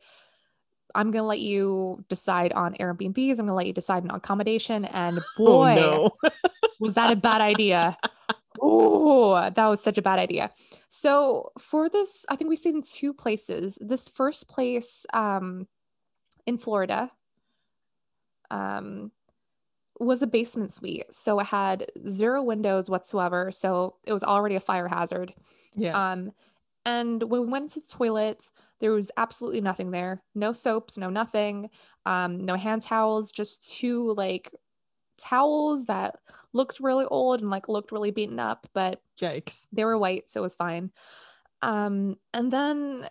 I'm gonna let you decide on Airbnbs. I'm gonna let you decide on accommodation. And boy, Oh no. was that a bad idea? Oh, that was such a bad idea. So for this, I think we stayed in two places. This first place um, in Florida um, was a basement suite. So it had zero windows whatsoever. So it was already a fire hazard. Yeah. Um, And when we went into the toilet, there was absolutely nothing there. No soaps, no nothing, um, no hand towels, just two like towels that looked really old and like looked really beaten up, but Yikes. they were white, so it was fine. Um, and then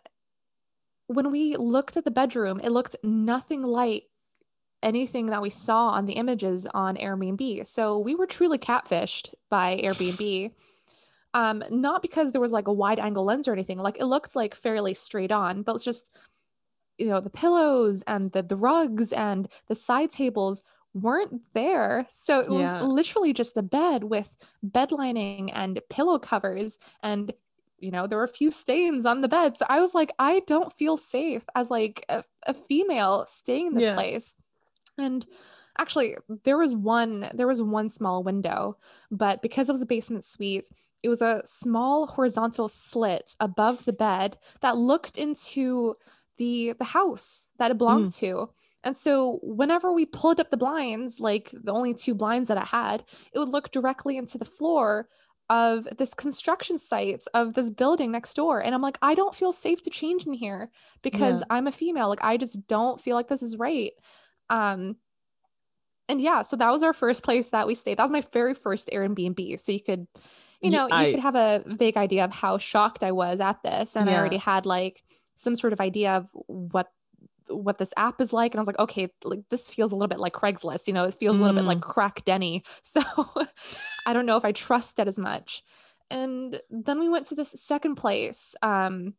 when we looked at the bedroom, it looked nothing like anything that we saw on the images on Airbnb. So we were truly catfished by Airbnb. Um, not because there was like a wide angle lens or anything, like it looked like fairly straight on, but it's just you know the pillows and the the rugs and the side tables weren't there. So it was Yeah. literally just a bed with bed lining and pillow covers and you know there were a few stains on the bed. So I was like I don't feel safe as like a, a female staying in this Yeah. place. And actually there was one there was one small window, but because it was a basement suite, it was a small horizontal slit above the bed that looked into the the house that it belonged mm. to. And so whenever we pulled up the blinds, like the only two blinds that I had, it would look directly into the floor of this construction site of this building next door. And I'm like, I don't feel safe to change in here because Yeah. I'm a female. Like I just don't feel like this is right. Um and yeah, so that was our first place that we stayed. That was my very first Airbnb. So you could, you know, you I- could have a vague idea of how shocked I was at this. And I already had like some sort of idea of what what this app is like and i was like okay like this feels a little bit like craigslist you know it feels a little bit like crack denny. So i don't know if i trust it as much. And then we went to this second place um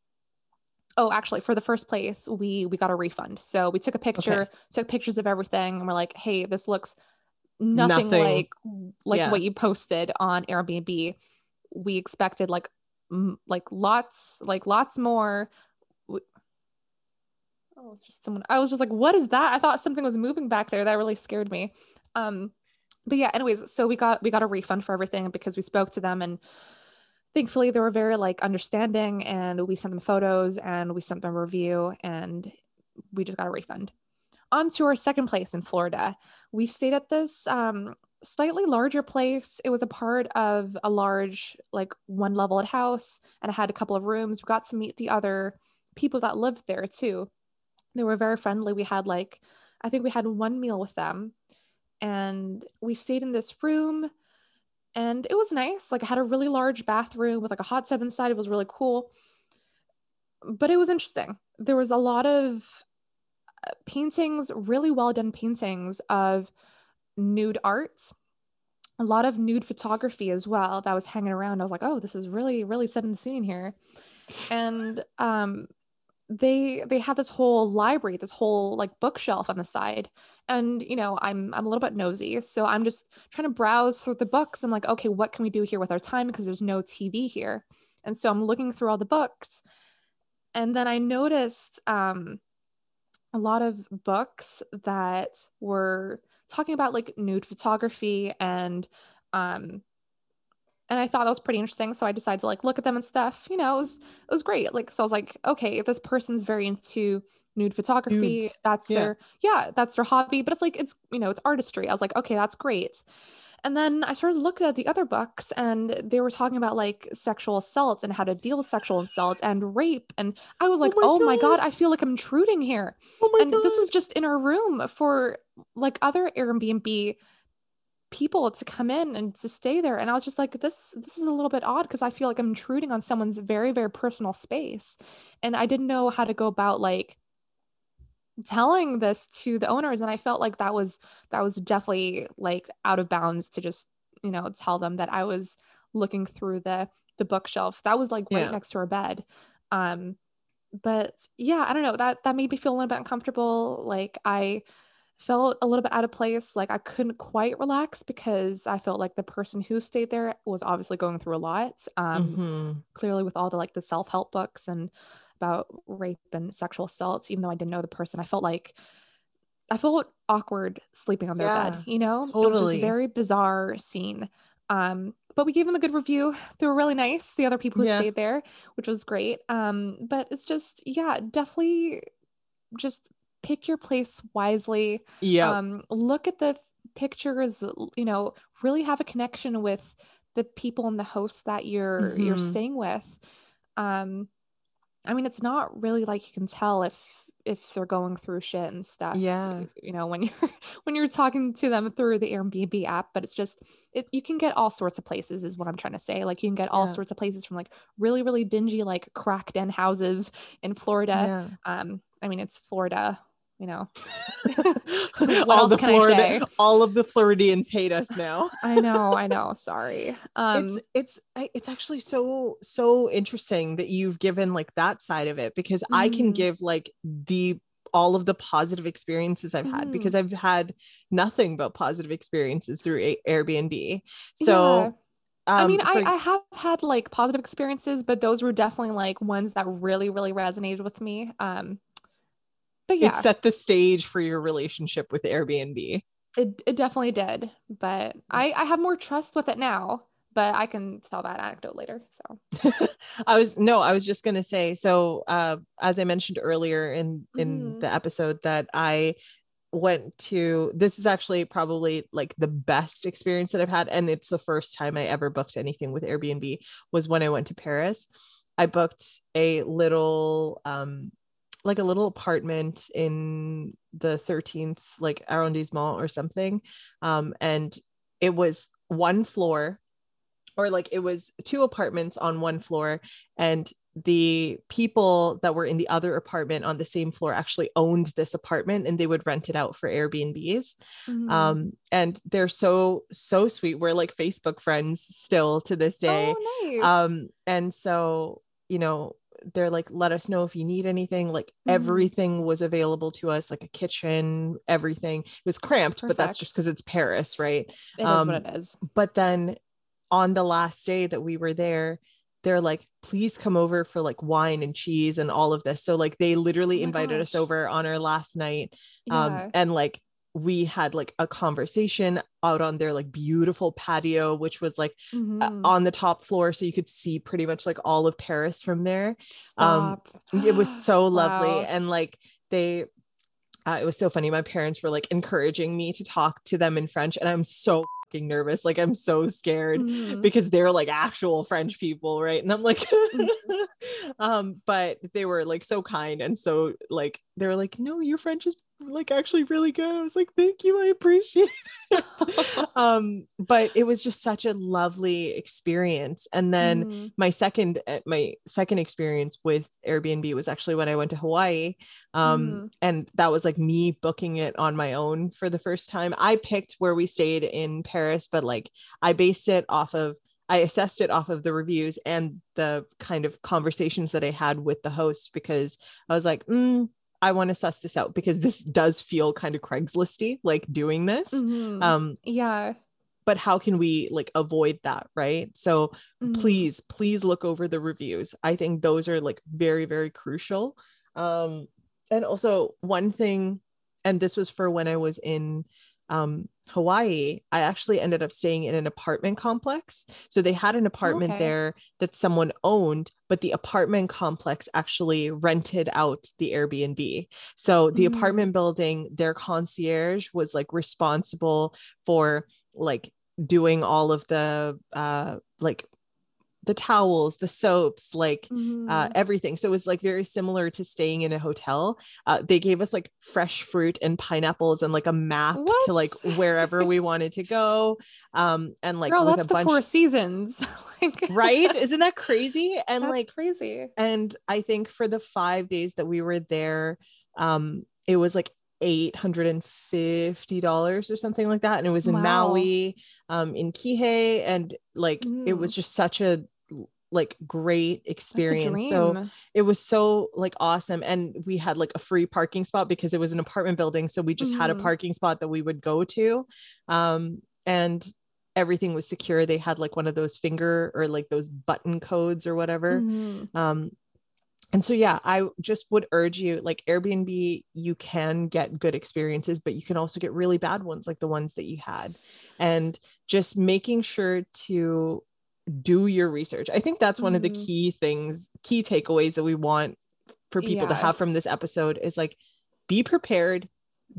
oh actually for the first place we we got a refund. So we took a picture took pictures of everything and we're like hey this looks nothing, Nothing. like like Yeah. what you posted on airbnb. We expected like m- like lots like lots more oh it's just someone i was just like what is that? I thought something was moving back there. That really scared me. Um but yeah anyways so we got we got a refund for everything because we spoke to them and thankfully they were very like understanding and we sent them photos and we sent them a review and we just got a refund. On to our second place in florida. We stayed at this um slightly larger place. It was a part of a large like one leveled house and it had a couple of rooms. We got to meet the other people that lived there too they were very friendly. We had like i think we had one meal with them and we stayed in this room and it was nice. Like I had a really large bathroom with like a hot tub inside. It was really cool. But it was interesting. There was a lot of uh, paintings really well done paintings of nude art a lot of nude photography as well that was hanging around. I was like oh this is really really setting the scene here. And um they they had this whole library this whole like bookshelf on the side. And you know i'm i'm a little bit nosy so i'm just trying to browse through the books. I'm like okay what can we do here with our time? Because there's no tv here. And so i'm looking through all the books and then i noticed um a lot of books that were talking about like nude photography and um and I thought that was pretty interesting. So I decided to like look at them and stuff. You know, it was it was great. Like so I was like, okay, this person's very into nude photography. Nudes. That's Yeah. their yeah, that's their hobby. But it's like it's you know, it's artistry. I was like, okay, that's great. And then I started looking at the other books and they were talking about like sexual assault and how to deal with sexual assault and rape. And I was oh like, my oh my God. God, I feel like I'm intruding here Oh my and god. this was just in our room for like other Airbnb people to come in and to stay there and I was just like this this is a little bit odd because I feel like I'm intruding on someone's very very personal space and I didn't know how to go about like telling this to the owners and I felt like that was that was definitely like out of bounds to just you know tell them that I was looking through the the bookshelf that was like right Yeah. next to our bed um but yeah i don't know that that made me feel a little bit uncomfortable like i felt a little bit out of place like i couldn't quite relax because i felt like the person who stayed there was obviously going through a lot um Mhm. clearly with all the like the self-help books and about rape and sexual assaults even though i didn't know the person i felt like i felt awkward sleeping on their bed you know it was just totally. a very bizarre scene um but we gave them a good review they were really nice the other people who Yeah. stayed there which was great um but it's just yeah definitely just pick your place wisely Yeah. um look at the pictures you know really have a connection with the people and the hosts that you're you're Mhm. staying with um I mean, it's not really like you can tell if if they're going through shit and stuff. Yeah. You know, when you're when you're talking to them through the Airbnb app, but it's just it you can get all sorts of places is what I'm trying to say. Like you can get all Yeah. sorts of places from like really, really dingy, like cracked in houses in Florida. Yeah. Um, I mean it's Florida, you know. all else the I Florida, say? all of the Floridians hate us now. I know, I know, sorry. Um it's it's it's actually so so interesting that you've given like that side of it because I can Mhm. give like the all of the positive experiences I've had Mhm. because I've had nothing but positive experiences through A- Airbnb. So yeah. I um, mean, for- I, I have had like positive experiences, but those were definitely like ones that really, really resonated with me. Um, but yeah, it set the stage for your relationship with Airbnb. it, it definitely did. But Mm. I, I have more trust with it now, but I can tell that anecdote later. So, I was no, I was just gonna say. So, uh, as I mentioned earlier in in Mhm. the episode, that I went to. This is actually probably like the best experience that I've had, and it's the first time I ever booked anything with Airbnb. Was when I went to Paris. I booked a little, um, like a little apartment in the 13th like arrondissement or something, um, and it was one floor or like it was two apartments on one floor and the people that were in the other apartment on the same floor actually owned this apartment and they would rent it out for airbnbs mhm. um and they're so so sweet we're like facebook friends still to this day oh, nice. um and so you know they're like let us know if you need anything like Mhm. everything was available to us like a kitchen everything it was cramped but that's just because it's paris right it is um, what it is. but then on the last day that we were there they're like please come over for like wine and cheese and all of this so like they literally Oh invited us over on our last night Yeah. um and like we had like a conversation out on their like beautiful patio which was like uh, Mhm. on the top floor so you could see pretty much like all of paris from there Stop. it was so lovely Wow. and like they uh, it was so funny my parents were like encouraging me to talk to them in french and i'm so nervous like i'm so scared Mhm. because they're like actual french people right and i'm like Mm. um but they were like so kind and so like they were like no your french is like actually really good. I was like thank you i appreciate it. Um but it was just such a lovely experience. And then Mhm. my second uh, my second experience with airbnb was actually when i went to hawaii. Um Mhm. and that was like me booking it on my own for the first time. I picked where we stayed in paris but like i based it off of i assessed it off of the reviews and the kind of conversations that i had with the host because i was like mm, i want to suss this out because this does feel kind of craigslisty like doing this Mhm. um yeah. but how can we like avoid that right so Mhm. please please look over the reviews i think those are like very very crucial um and also one thing and this was for when i was in um hawaii i actually ended up staying in an apartment complex so they had an apartment Okay. there that someone owned but the apartment complex actually rented out the airbnb so the Mm. apartment building their concierge was like responsible for like doing all of the uh like the towels the soaps like uh Mhm. everything so it was like very similar to staying in a hotel uh they gave us like fresh fruit and pineapples and like a map to like wherever we wanted to go um and like Girl, with a bunch four seasons. like, right isn't that crazy and like crazy. and i think for the five days that we were there um it was like $850 or something like that and it was in Wow. maui um in kihei and like it was Mm. just such a like great experience so it was so like awesome and we had like a free parking spot because it was an apartment building so we just had a Mhm. parking spot that we would go to um and everything was secure they had like one of those finger or like those button codes or whatever Mhm. um and so yeah i just would urge you like airbnb you can get good experiences but you can also get really bad ones like the ones that you had and just making sure to do your research i think that's one of the Mhm. key things key takeaways that we want for people to have from this episode is like be prepared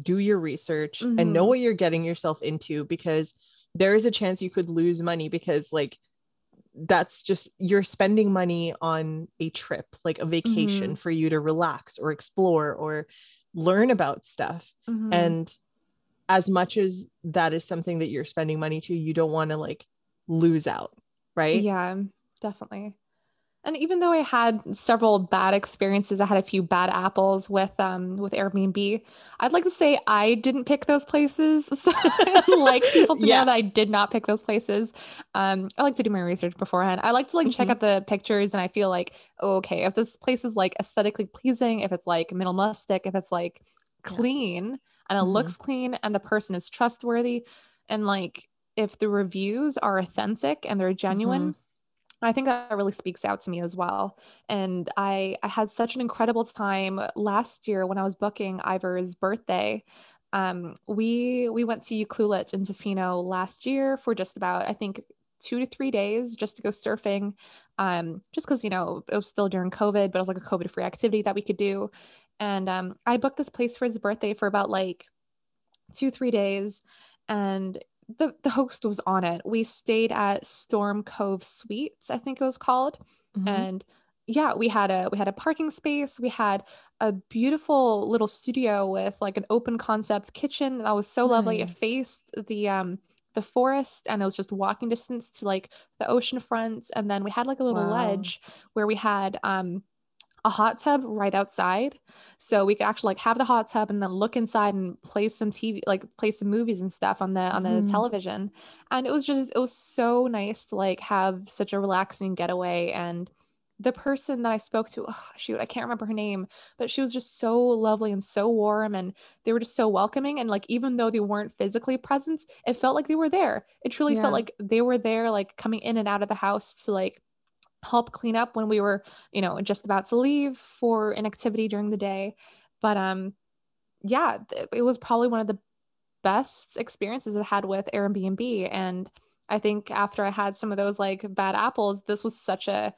do your research and know Mhm. what you're getting yourself into because there is a chance you could lose money because like that's just you're spending money on a trip like a vacation Mhm. for you to relax or explore or learn about stuff Mhm. and as much as that is something that you're spending money to you don't want to like lose out right Yeah, definitely. And even though I had several bad experiences, I had a few bad apples with um with Airbnb. I'd like to say I didn't pick those places. So I'd like people to Yeah. know that I did not pick those places. Um, I like to do my research beforehand. I like to like check Mhm. out the pictures and I feel like, oh, okay, if this place is like aesthetically pleasing, if it's like minimalistic, if it's like clean and it Mhm. looks clean and the person is trustworthy and like if the reviews are authentic and they're genuine I think that really speaks out to me as well. And I I had such an incredible time last year when I was booking Ivor's birthday. Um, we we went to Ucluelet in Tofino last year for just about I think two to three days just to go surfing. Um, just because you know it was still during COVID, but it was like a COVID free activity that we could do. And um, I booked this place for his birthday for about like two three days, and the the host was on it. We stayed at Storm Cove Suites, I think it was called, Mhm. and yeah, we had a we had a parking space. We had a beautiful little studio with like an open concept kitchen that was so lovely. It faced the um the forest and it was just walking distance to like the ocean front. And then we had like a little Wow. ledge where we had um a hot tub right outside. So we could actually like have the hot tub and then look inside and play some TV, like play some movies and stuff on the on the Mhm. television. And it was just it was so nice to like have such a relaxing getaway. And the person that I spoke to, oh, shoot, I can't remember her name, but she was just so lovely and so warm and they were just so welcoming. And like even though they weren't physically present, it felt like they were there. It truly Yeah. felt like they were there, like coming in and out of the house to like help clean up when we were you know just about to leave for an activity during the day. But um yeah it was probably one of the best experiences i've had with airbnb. And i think after i had some of those like bad apples this was such a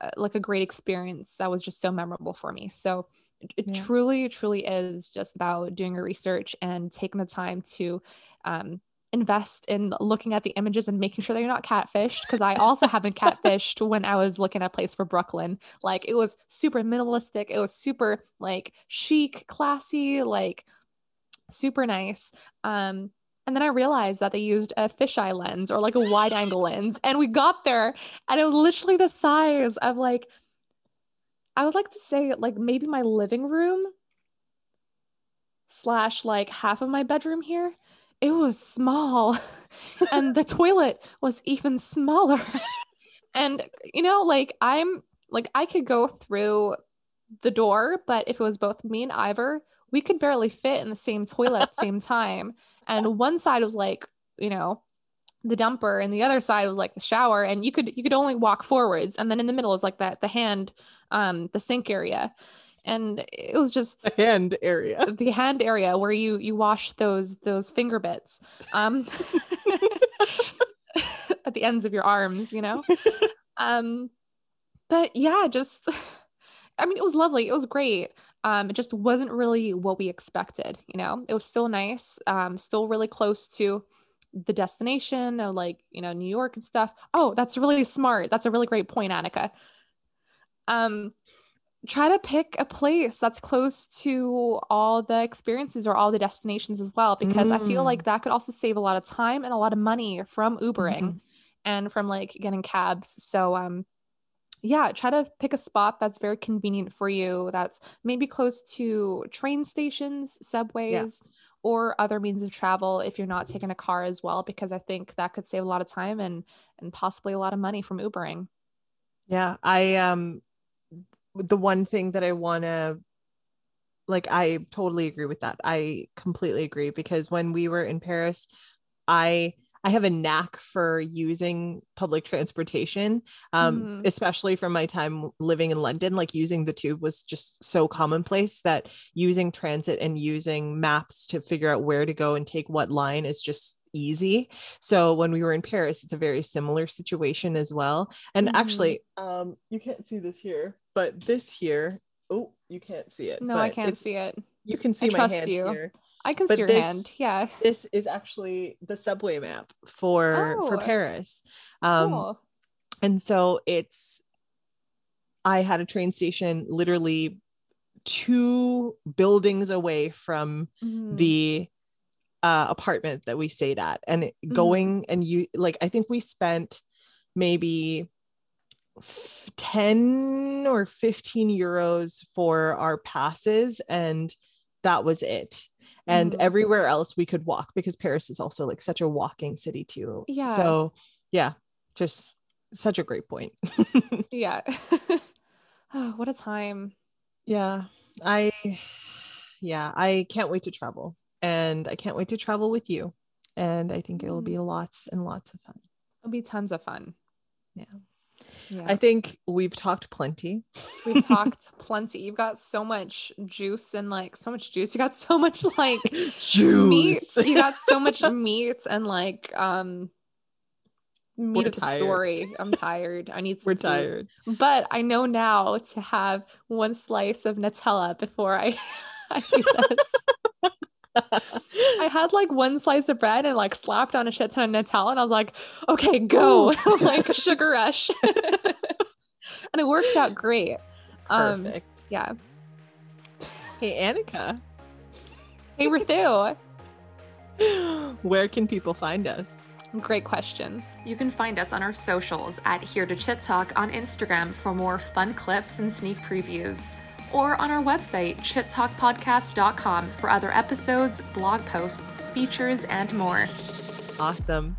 uh, like a great experience that was just so memorable for me. So it- it Yeah. truly truly is just about doing your research and taking the time to um invest in looking at the images and making sure that you're not catfished because I also have been catfished when I was looking at a place for Brooklyn. Like it was super minimalistic, it was super like chic, classy, like super nice. Um and then I realized that they used a fisheye lens or like a wide angle lens. And we got there and it was literally the size of like, I would like to say like maybe my living room slash like half of my bedroom here. It was small. and the toilet was even smaller. and you know, like I'm like I could go through the door, but if it was both me and Ivor, we could barely fit in the same toilet at the same time. And one side was like, you know, the dumper and the other side was like the shower and you could you could only walk forwards and then in the middle is like that the hand um the sink area and it was just the hand area. the hand area where you you wash those those finger bits um at the ends of your arms you know? Um but yeah just i mean it was lovely. It was great. Um it just wasn't really what we expected you know? It was still nice um still really close to the destination of like you know new york and stuff. Oh that's really smart. That's a really great point annika. Um try to pick a place that's close to all the experiences or all the destinations as well because i feel Mm. like that could also save a lot of time and a lot of money from ubering Mhm. and from like getting cabs so um yeah try to pick a spot that's very convenient for you that's maybe close to train stations subways or other means of travel if you're not taking a car as well because i think that could save a lot of time and and possibly a lot of money from ubering Yeah, I um the one thing that I want to like I totally agree with that. I completely agree because when we were in Paris, I I have a knack for using public transportation, um, Mhm. especially from my time living in London. Like using the tube was just so commonplace that using transit and using maps to figure out where to go and take what line is just easy. So when we were in Paris, it's a very similar situation as well. And Mhm. actually, um, you can't see this here, but this here, oh, you can't see it. no i can't see it You can see my trust hand you. here. i can but see your this- hand yeah This is actually the subway map for for Oh. Paris. Um, cool And so it's, I had a train station literally two buildings away from Mhm. the uh, apartment that we stayed at and Mhm. going and you like i think we spent maybe f- 10 or 15 euros for our passes and that was it and Mhm. everywhere else we could walk because paris is also like such a walking city too Yeah. so yeah just such a great point yeah. oh, what a time. yeah i yeah i can't wait to travel and i can't wait to travel with you and i think it'll Mm. be lots and lots of fun It'll be tons of fun. Yeah. Yeah. i think we've talked plenty We've talked plenty. You've got so much juice and like so much juice. You got so much like meat. juice You got so much meat and like um meat We're of the tired. story. I'm tired. I need some we're food. tired But I know now to have one slice of Nutella before I I do this. I had like one slice of bread and like slapped on a shit ton of Nutella and I was like, okay, go. like a sugar rush. and it worked out great. Um perfect yeah. hey annika Hey Rithu. where can people find us Great question. You can find us on our socials at Here to Chit Talk on Instagram for more fun clips and sneak previews, or on our website, chittalkpodcast.com, for other episodes, blog posts, features, and more. awesome